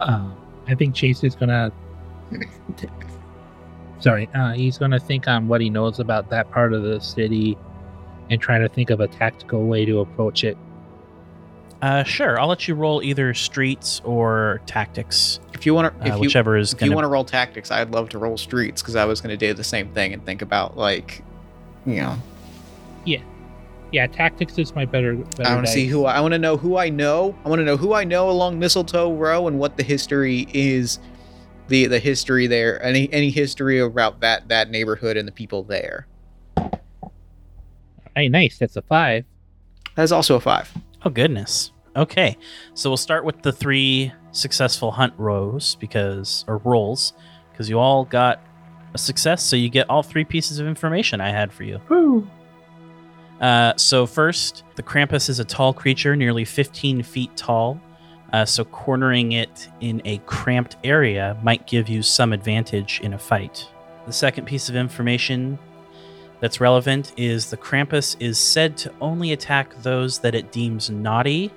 Um, I think Chase is gonna. Sorry, uh, he's gonna think on what he knows about that part of the city, and try to think of a tactical way to approach it. Uh, sure. I'll let you roll either streets or tactics, If you want to, uh, if you whichever is if going you want to roll tactics, I'd love to roll streets because I was going to do the same thing and think about like, you know, Yeah, yeah. tactics is my better. better I want to see who I, I want to know who I know. I want to know who I know along Mistletoe Row and what the history is, the the history there. Any any history about that that neighborhood and the people there. Hey, nice. That's a five. That's also a five. Oh goodness. Okay, so we'll start with the three successful hunt rows because or rolls because you all got a success, so you get all three pieces of information I had for you. Woo! Uh, so first, the Krampus is a tall creature, nearly 15 feet tall. Uh, so cornering it in a cramped area might give you some advantage in a fight. The second piece of information that's relevant is the Krampus is said to only attack those that it deems naughty,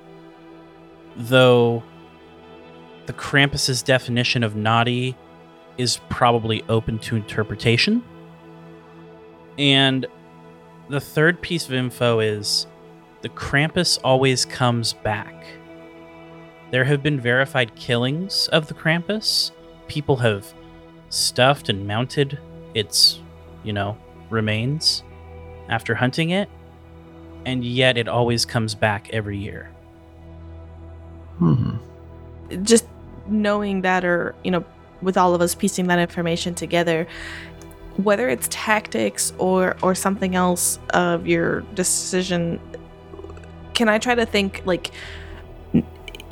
though the Krampus's definition of naughty is probably open to interpretation. And the third piece of info is the Krampus always comes back. There have been verified killings of the Krampus. People have stuffed and mounted its, you know, remains after hunting it, and yet it always comes back every year. Hmm. Just knowing that, or you know, with all of us piecing that information together, whether it's tactics or or something else of your decision, can I try to think like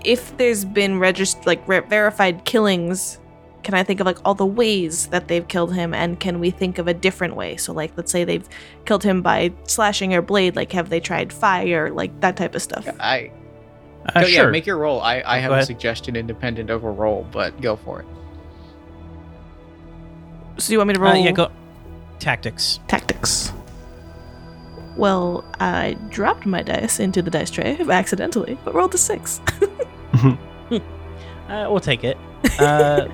if there's been registered like ver- verified killings? Can I think of like all the ways that they've killed him, and can we think of a different way? So, like, let's say they've killed him by slashing or blade. Like, have they tried fire? Like that type of stuff. I Uh, go, sure. yeah, make your roll. I I have Go a ahead. suggestion independent of a roll, but go for it. So, you want me to roll? Uh, yeah, go. Tactics. tactics. Well, I dropped my dice into the dice tray accidentally, but rolled a six. *laughs* *laughs* Uh, we'll take it. Uh,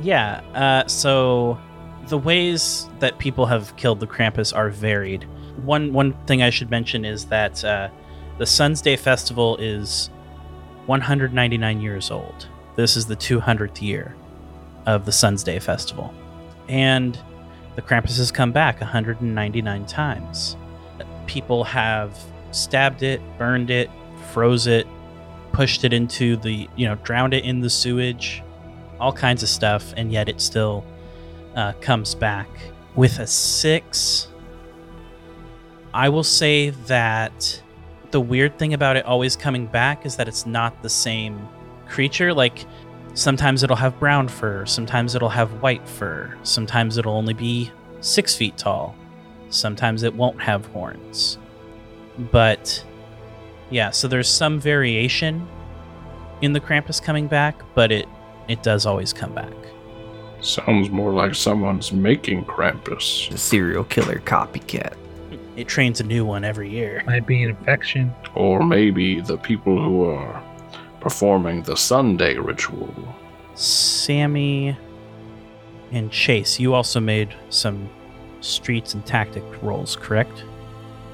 yeah. Uh, so the ways that people have killed the Krampus are varied. One one thing I should mention is that uh, the Sun's Day Festival is 199 years old. This is the 200th year of the Sun's Day Festival, and the Krampus has come back 199 times. People have stabbed it, burned it, froze it, pushed it into the you know drowned it in the sewage all kinds of stuff and yet it still uh, comes back. With a six i will say that the weird thing about it always coming back is that it's not the same creature. Like sometimes it'll have brown fur sometimes it'll have white fur sometimes it'll only be six feet tall sometimes it won't have horns. But yeah, so there's some variation in the Krampus coming back, but it it does always come back. Sounds more like someone's making Krampus. The serial killer copycat. It trains a new one every year. Might be an infection. Or maybe the people who are performing the Sun's Day ritual. Sammy and Chase, you also made some streets and tactic rolls, correct?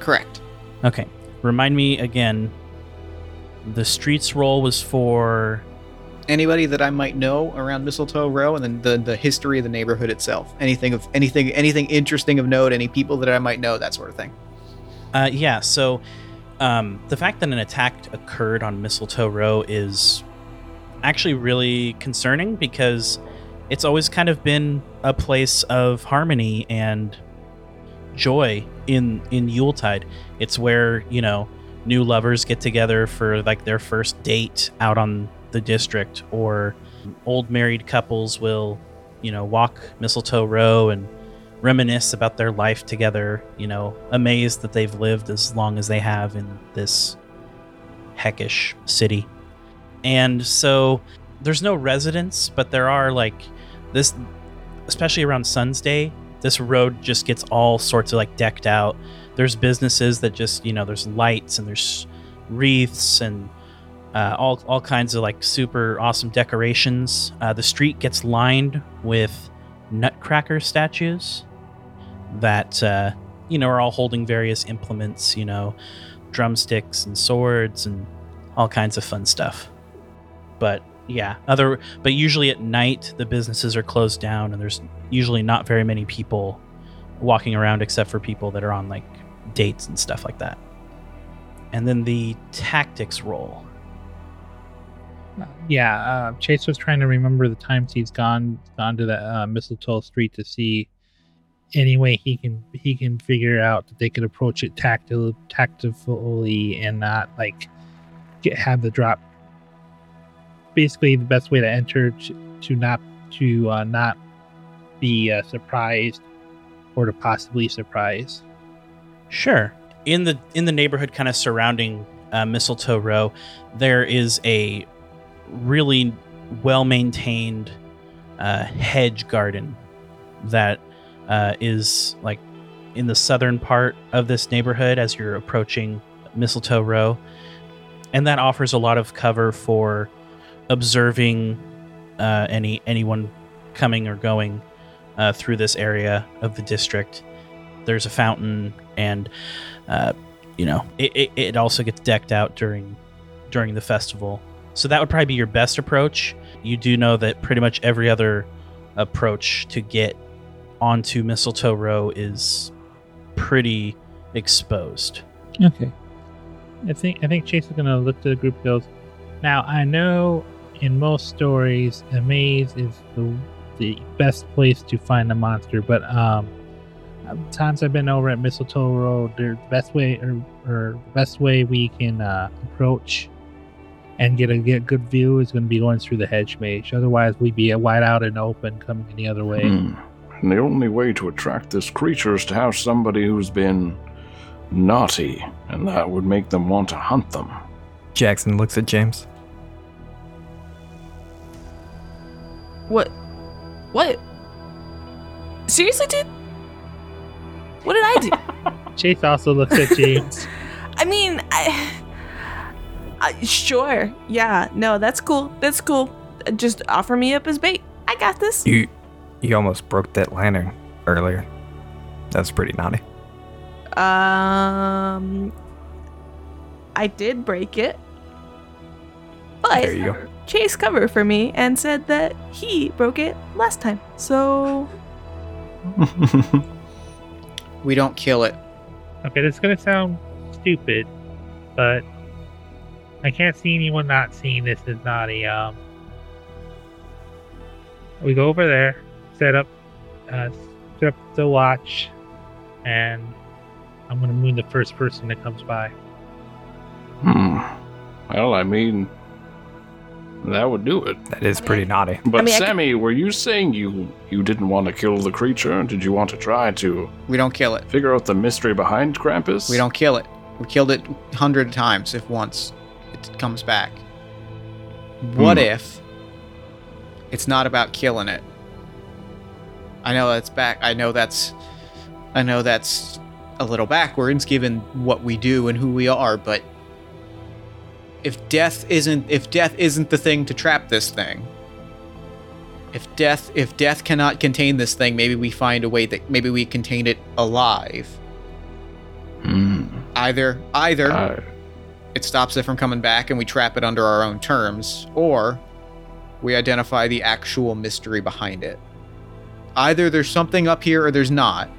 Correct. Okay. Remind me again. The streets roll was for Anybody that I might know around Mistletoe Row, and then the the history of the neighborhood itself. Anything of anything anything interesting of note. Any people that I might know. That sort of thing. Uh, yeah, so um, the fact that an attack occurred on Mistletoe Row is actually really concerning because it's always kind of been a place of harmony and joy in in Yuletide. It's where you know new lovers get together for like their first date out on the district, or old married couples will you know walk Mistletoe Row and reminisce about their life together, you know, amazed that they've lived as long as they have in this heckish city. And so there's no residents, but there are like this, especially around Sun's Day, this road just gets all sorts of like decked out. There's businesses that just, you know, there's lights and there's wreaths and uh, all, all kinds of like super awesome decorations. Uh, the street gets lined with nutcracker statues that uh, you know are all holding various implements, you know, drumsticks and swords and all kinds of fun stuff. But yeah, other but usually at night the businesses are closed down and there's usually not very many people walking around except for people that are on like dates and stuff like that. And then the tactics roll. Yeah, uh, Chase was trying to remember the times he's gone gone to the uh, mistletoe street to see any way he can he can figure out that they could approach it tactil, tactfully and not like get have the drop. Basically, the best way to enter to, to not to uh, not be uh, surprised or to possibly surprise. Sure. In the in the neighborhood, kind of surrounding uh, Mistletoe Row, there is a really well maintained uh, hedge garden that uh, is like in the southern part of this neighborhood as you're approaching Mistletoe Row, and that offers a lot of cover for observing uh, any anyone coming or going uh, through this area of the district. There's a fountain, and uh, you know it, it, it also gets decked out during during the festival. So that would probably be your best approach. You do know that pretty much every other approach to get onto Mistletoe Row is pretty exposed. Okay. I think I think Chase is gonna look to the group goes, Now I know in most stories a maze is the the best place to find a monster, but um times I've been over at Mistletoe Road, the best way or, or best way we can uh, approach and get a get good view is going to be going through the hedge maze. Otherwise, we'd be wide out and open coming any other way. Hmm. And the only way to attract this creature is to have somebody who's been naughty, and that would make them want to hunt them. Jackson looks at James. What? What? Seriously, dude? What did I do? *laughs* Chase also looks at James. *laughs* I mean, I, I. Sure. Yeah. No, that's cool. That's cool. Just offer me up as bait. I got this. You you almost broke that lantern earlier. That's pretty naughty. Um, I did break it, but There you go. Chase cover for me and said that he broke it last time. So *laughs* We don't kill it. okay, this is gonna sound stupid, but I can't see anyone not seeing this as naughty. Um, we go over there, set up, uh, set up the watch, and I'm gonna moon the first person that comes by. Hmm. Well, I mean, that would do it. That is pretty naughty. But mean, I could- Sammy, were you saying you you didn't want to kill the creature? Did you want to try to We don't kill it. figure out the mystery behind Krampus? We don't kill it. We killed it a hundred times if once it comes back. What Hmm. if it's not about killing it? I know that's back. I know that's. I know that's a little backwards given what we do and who we are, but if death isn't if death isn't the thing to trap this thing, if death if death cannot contain this thing, maybe we find a way that maybe we contain it alive. Hmm. Either either I- it stops it from coming back and we trap it under our own terms, or we identify the actual mystery behind it. Either there's something up here or there's not.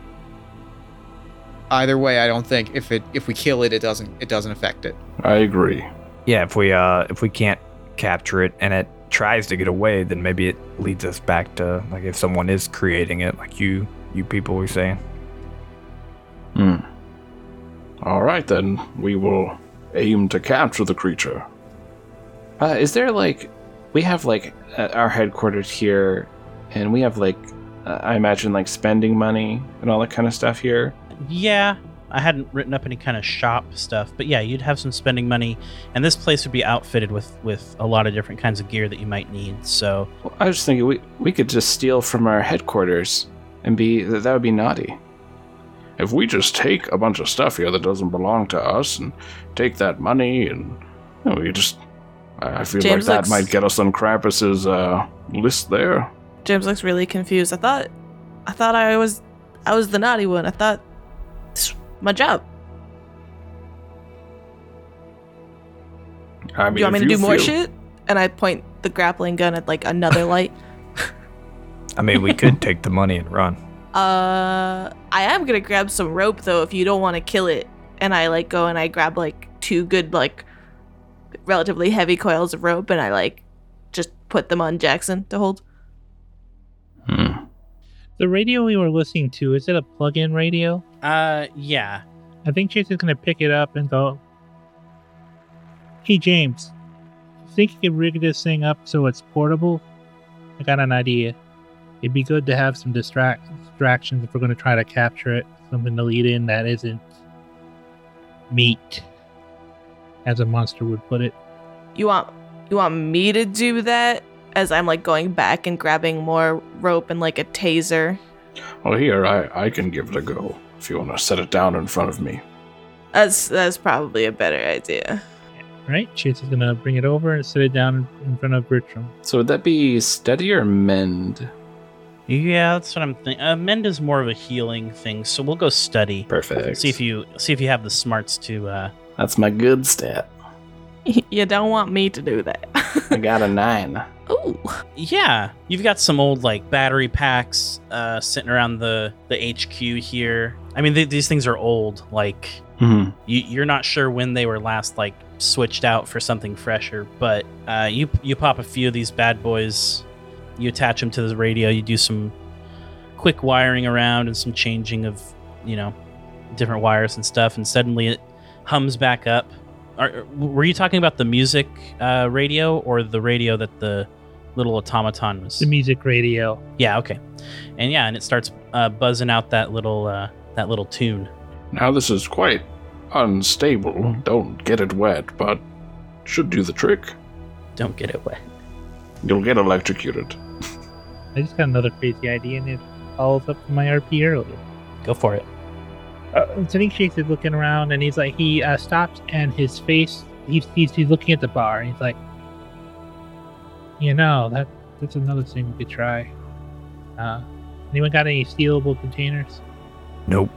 Either way, I don't think if it if we kill it, it doesn't it doesn't affect it. I agree. Yeah, if we uh if we can't capture it and it tries to get away, then maybe it leads us back to like if someone is creating it, like you you people were saying. Hmm. All right, then. We will aim to capture the creature. Uh, is there like, we have like uh, our headquarters here, and we have like, uh, I imagine like spending money and all that kind of stuff here. Yeah, I hadn't written up any kind of shop stuff, but yeah, you'd have some spending money, and this place would be outfitted with with a lot of different kinds of gear that you might need. So Well, I was thinking we we could just steal from our headquarters and be that that would be naughty. If we just take a bunch of stuff here that doesn't belong to us and take that money and you know, we just. I I feel James like that looks- might get us on Krampus's uh, list there. James looks really confused. I thought, I thought I was, I was the naughty one. I thought, this was my job. I mean, Do you want me to do more feel- shit? And I point the grappling gun at like another light. I mean, we could take the money and run. *laughs* Uh, I am gonna grab some rope though if you don't want to kill it. And I like go and I grab like two good like relatively heavy coils of rope and I like just put them on Jackson to hold. The radio we were listening to, is it a plug in radio? uh yeah. I think Jason's gonna pick it up and go, Hey James, think you could rig this thing up so it's portable? I got an idea. It'd be good to have some distract- distractions if we're gonna try to capture it. Something to lead in that isn't meat, as a monster would put it. You want you want me to do that as I'm like going back and grabbing more rope and like a taser. Well, here, I, I can give it a go if you want to set it down in front of me. That's that's probably a better idea. Right? Jason's gonna bring it over and set it down in front of Bertram. So would that be study or mend? Yeah, that's what I'm thinking. Uh, mend is more of a healing thing, so we'll go study. Perfect. See if you see if you have the smarts to. uh That's my good stat. *laughs* you don't want me to do that. I got a nine. *laughs* Ooh. Yeah, you've got some old like battery packs uh sitting around the the HQ here. I mean, th- these things are old. Like hmm you, you're not sure when they were last like switched out for something fresher, but uh, you you pop a few of these bad boys. You attach them to the radio. You do some quick wiring around and some changing of you know different wires and stuff, and suddenly it hums back up. Are, were you talking about the music uh, radio or the radio that the little automaton was? The music radio. yeah, okay, and yeah, and it starts uh, buzzing out that little uh, that little tune. Now, this is quite unstable. Don't get it wet, but should do the trick. Don't get it wet. You'll get electrocuted. I just got another crazy idea and it follows up from my RP earlier. Go for it. Uh, so I think Chase is looking around and he's like, he uh, stops and his face, he's, he's, he's looking at the bar and he's like, you know, that that's another thing we could try. Uh, anyone got any stealable containers? Nope.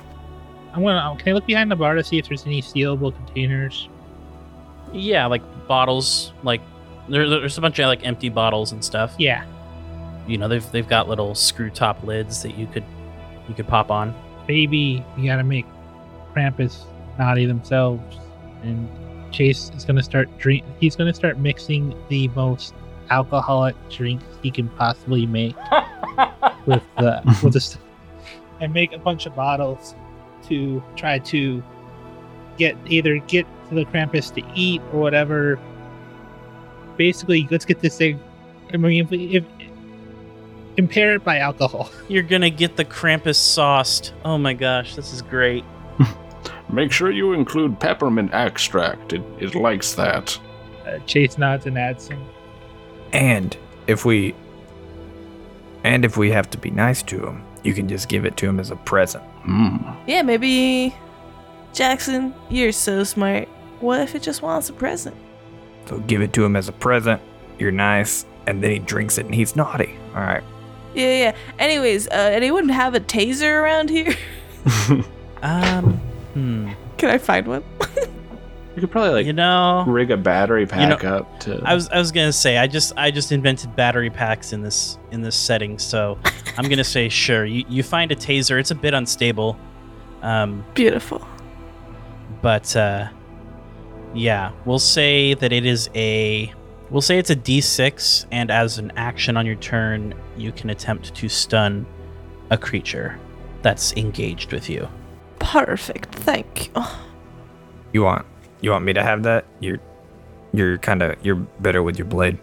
I'm gonna, can I look behind the bar to see if there's any stealable containers? Yeah, like bottles, like there, there's a bunch of like empty bottles and stuff. Yeah. You know, they've they've got little screw top lids that you could you could pop on. Maybe we gotta make Krampus naughty themselves. And Chase is gonna start drink. He's gonna start mixing the most alcoholic drinks he can possibly make *laughs* with the *laughs* with the st- and make a bunch of bottles to try to get either get to the Krampus to eat or whatever. Basically, let's get this thing. I mean, if, if impair it by alcohol. *laughs* You're gonna get the Krampus sauced. Oh my gosh, this is great. *laughs* Make sure you include peppermint extract. It, it likes that. Uh, Chase nods and adds some. And if we and if we have to be nice to him, you can just give it to him as a present. Hmm. Yeah, maybe Jackson, you're so smart. What if it just wants a present? So give it to him as a present. You're nice, and then he drinks it and he's naughty. All right. Yeah, yeah. Anyways, uh, anyone have a taser around here? *laughs* Um, hmm. Can I find one? We could probably like you know, rig a battery pack know, up to. I was I was gonna say I just I just invented battery packs in this in this setting, so *laughs* I'm gonna say sure. You you find a taser. It's a bit unstable, um, Beautiful. but uh, yeah, we'll say that it is a we'll say it's a D6, and as an action on your turn, you can attempt to stun a creature that's engaged with you. Perfect. Thank you. You want you want me to have that? You're you're kind of you're better with your blade.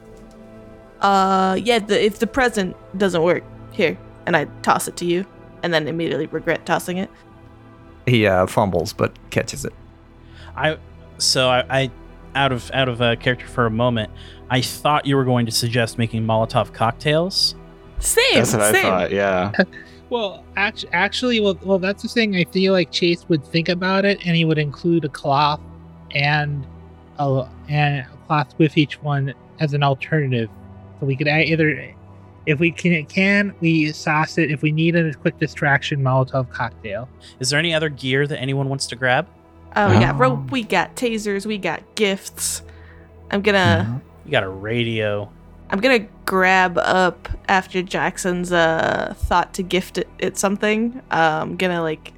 Uh, yeah. The, if the present doesn't work, here, and I toss it to you, and then immediately regret tossing it. He uh, fumbles but catches it. I so I, I out of out of uh, character for a moment. I thought you were going to suggest making Molotov cocktails. Same. That's what I same. thought. Yeah. *laughs* Well, actually, actually, well, well, that's the thing. I feel like Chase would think about it, and he would include a cloth and a and a cloth with each one as an alternative. So we could either, if we can, can we sauce it. If we need a quick distraction, Molotov cocktail. Is there any other gear that anyone wants to grab? Oh, we got Oh. rope. We got tasers. We got gifts. I'm gonna. You got a radio. I'm gonna grab up after Jackson's uh thought to gift it, it something. Uh, I'm gonna like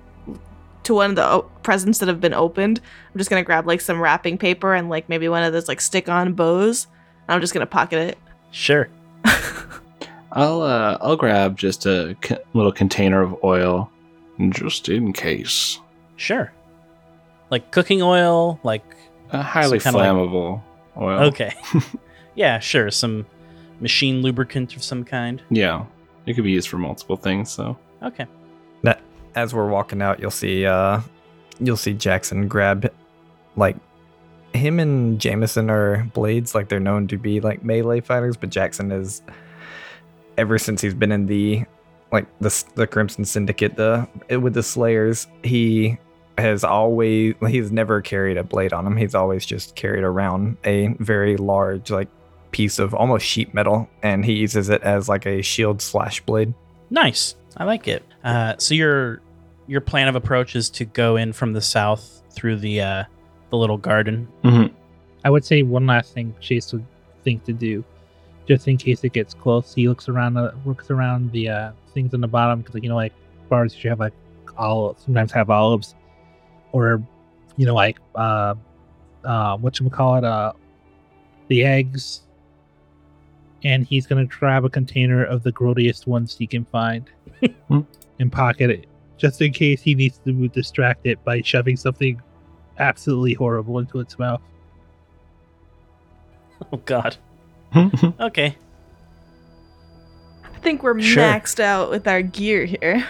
to one of the o- presents that have been opened. I'm just gonna grab like some wrapping paper and like maybe one of those like stick-on bows. I'm just gonna pocket it. Sure. *laughs* I'll uh, I'll grab just a c- little container of oil, just in case. Sure. Like cooking oil, like A highly Some kinda like- flammable oil. okay. *laughs* yeah, sure. Some machine lubricant of some kind. Yeah, it could be used for multiple things. So Okay. That as we're walking out, you'll see uh you'll see Jackson grab like him and Jameson are blades, like they're known to be like melee fighters, but Jackson is ever since he's been in the like the the Crimson Syndicate, the with the Slayers, he has always he's never carried a blade on him. He's always just carried around a very large like piece of almost sheet metal, and he uses it as like a shield slash blade. Nice. I like it. Uh, so your your plan of approach is to go in from the south through the uh, the little garden. I would say one last thing Chase would think to do, just in case it gets close. He looks around, uh, looks around the uh, things on the bottom because you know, like bars you have like olives, sometimes have olives, or you know, like uh, uh, what you call it, uh, the eggs. And he's gonna grab a container of the grodiest ones he can find, *laughs* Hmm. and pocket it, just in case he needs to distract it by shoving something absolutely horrible into its mouth. *laughs* Oh God. *laughs* Okay. I think we're Sure. maxed out with our gear here.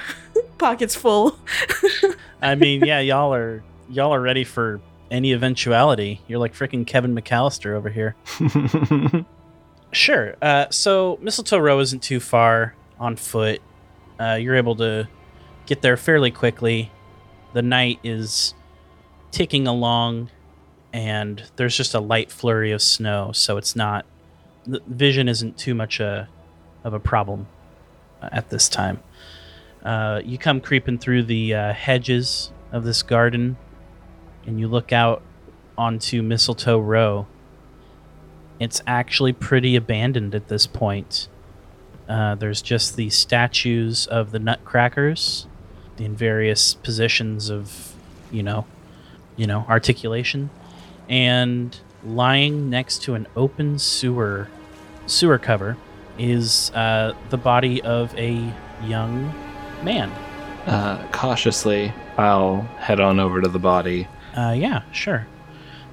Pockets full. I mean, yeah, y'all are y'all are ready for any eventuality. You're like freaking Kevin McCallister over here. *laughs* Sure. Uh, so Mistletoe Row isn't too far on foot. Uh, you're able to get there fairly quickly. The night is ticking along, and there's just a light flurry of snow, so it's not the vision isn't too much a of a problem uh, at this time. Uh, you come creeping through the uh, hedges of this garden, and you look out onto Mistletoe Row. It's actually pretty abandoned at this point. Uh, there's just the statues of the Nutcrackers in various positions of, you know, you know, articulation, and lying next to an open sewer sewer cover is uh, the body of a young man. uh, cautiously, I'll head on over to the body. Uh, yeah, sure.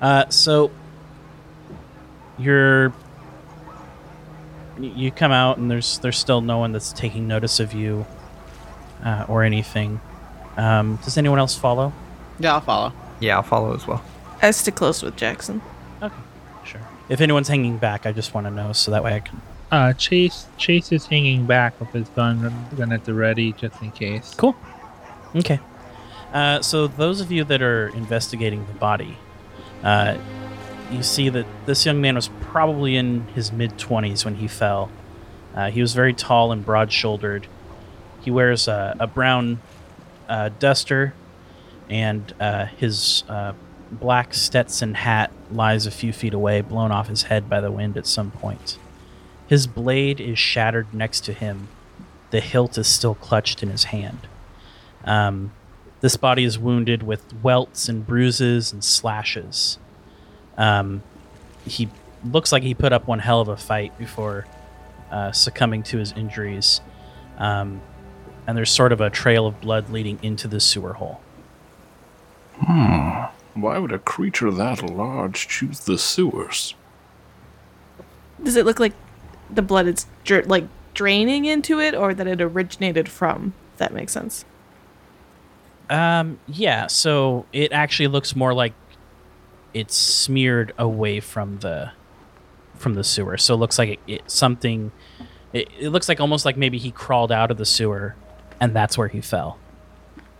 Uh, so you're you come out and there's there's still no one that's taking notice of you uh, or anything. Um, does anyone else follow? Yeah, I'll follow. Yeah, I'll follow as well. I stick close with Jackson. Okay, sure. If anyone's hanging back, I just want to know so that way I can. Uh, Chase Chase is hanging back with his gun, gun at the ready, just in case. Cool. Okay. Uh, so those of you that are investigating the body, uh, you see that this young man was probably in his mid twenties when he fell. Uh, he was very tall and broad-shouldered. He wears a, a brown uh, duster, and uh, his uh, black Stetson hat lies a few feet away, blown off his head by the wind at some point. His blade is shattered next to him. The hilt is still clutched in his hand. Um, this body is wounded with welts and bruises and slashes. Um, he looks like he put up one hell of a fight before uh, succumbing to his injuries. Um, and there's sort of a trail of blood leading into the sewer hole. Hmm. Why would a creature that large choose the sewers? Does it look like the blood is dr- like draining into it, or that it originated from? If that makes sense. Um, yeah, so it actually looks more like it's smeared away from the from the sewer. So it looks like it, it something. It, it looks like almost like maybe he crawled out of the sewer, and that's where he fell.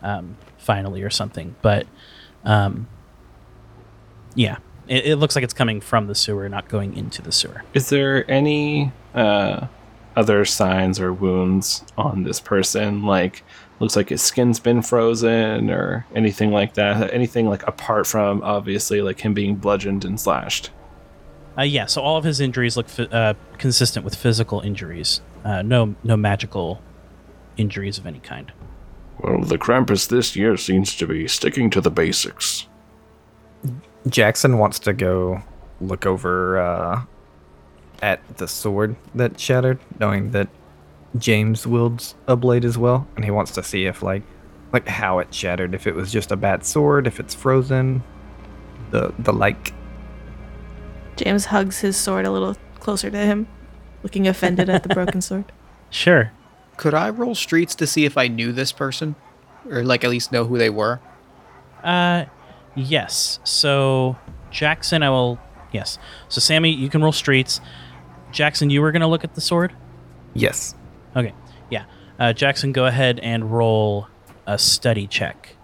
Um, finally, or something. But, um, yeah, it, it looks like it's coming from the sewer, not going into the sewer. Is there any uh, other signs or wounds on this person? Like, looks like his skin's been frozen or anything like that? Anything like apart from obviously like him being bludgeoned and slashed? Uh, yeah, so all of his injuries look phy- uh, consistent with physical injuries. Uh, no, no magical injuries of any kind. Well, the Krampus this year seems to be sticking to the basics. Jackson wants to go look over uh, at the sword that shattered, knowing that James wields a blade as well, and he wants to see if like like how it shattered, if it was just a bad sword, if it's frozen, the the like. James hugs his sword a little closer to him, looking offended at the broken *laughs* sword. Sure. Could I roll streets to see if I knew this person? Or, like, at least know who they were? Uh, yes. So Jackson, I will. Yes. So Sammy, you can roll streets. Jackson, you were gonna look at the sword. Yes. Okay. Yeah. Uh, Jackson, go ahead and roll a study check,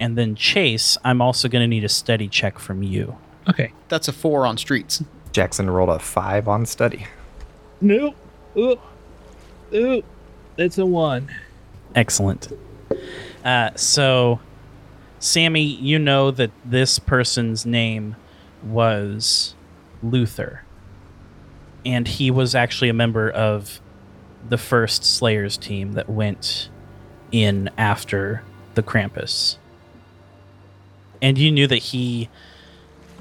and then Chase, I'm also gonna need a study check from you. Okay. That's a four on streets. Jackson rolled a five on study. Nope. Oop. Oop. It's a one. Excellent. Uh, so, Sammy, you know that this person's name was Luther, and he was actually a member of the first Slayers team that went in after the Krampus. And you knew that he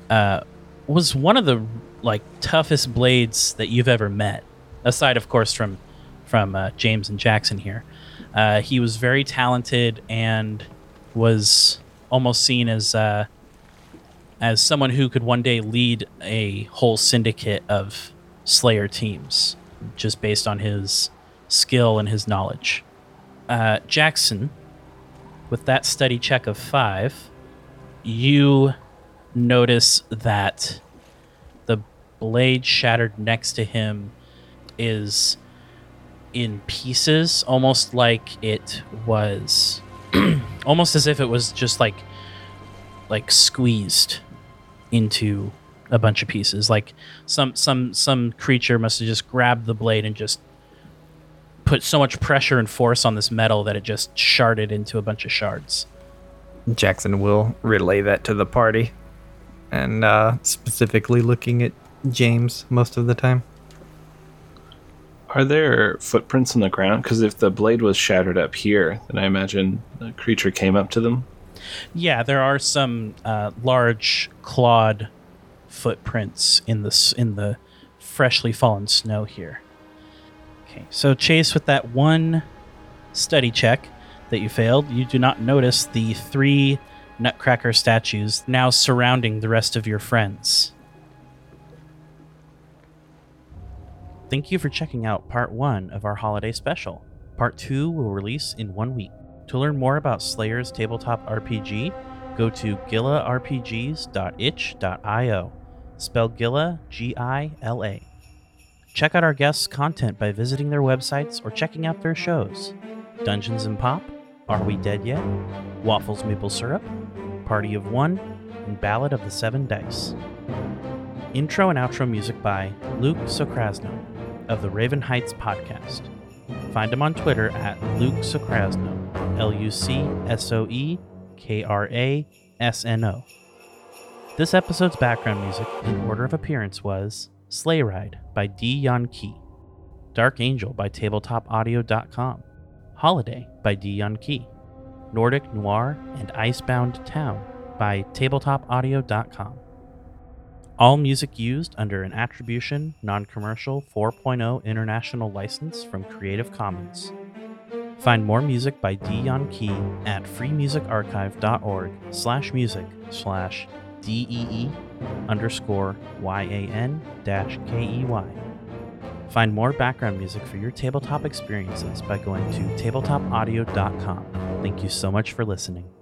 uh, was one of the like toughest blades that you've ever met, aside, of course, from from uh, James and Jackson here. Uh, he was very talented and was almost seen as uh, as someone who could one day lead a whole syndicate of Slayer teams, just based on his skill and his knowledge. Uh, Jackson, with that study check of five, you notice that the blade shattered next to him is in pieces, almost like it was, *clears throat* almost as if it was just like, like squeezed into a bunch of pieces. Like some some some creature must have just grabbed the blade and just put so much pressure and force on this metal that it just sharded into a bunch of shards. Jackson will relay that to the party, and uh, specifically looking at James most of the time. Are there footprints on the ground? Because if the blade was shattered up here, then I imagine the creature came up to them. Yeah, there are some uh, large clawed footprints in the in the freshly fallen snow here. Okay, so Chase, with that one study check that you failed, you do not notice the three Nutcracker statues now surrounding the rest of your friends. Thank you for checking out part one of our holiday special. Part two will release in one week. To learn more about Slayer's tabletop RPG, go to gilarpgs.itch.io. Spell Gila G I L A. Check out our guests' content by visiting their websites or checking out their shows. Dungeons and Pop, Are We Dead Yet? Waffles Maple Syrup, Party of One, and Ballad of the Seven Dice. Intro and outro music by Luke Soekrasno of the Raven Heights podcast. Find him on Twitter at Luke Soekrasno, L U C S O E K R A S N O. This episode's background music in order of appearance was Sleigh Ride by Dee Yan-Key, Dark Angel by TabletopAudio.com, Holiday by Dee Yan-Key, Nordic Noir and Icebound Town by TabletopAudio.com. All music used under an Attribution Non Commercial 4.0 International License from Creative Commons. Find more music by Dee Yan-Key at freemusicarchive.org slash music slash DEE underscore YAN dash KEY. Find more background music for your tabletop experiences by going to tabletopaudio.com. Thank you so much for listening.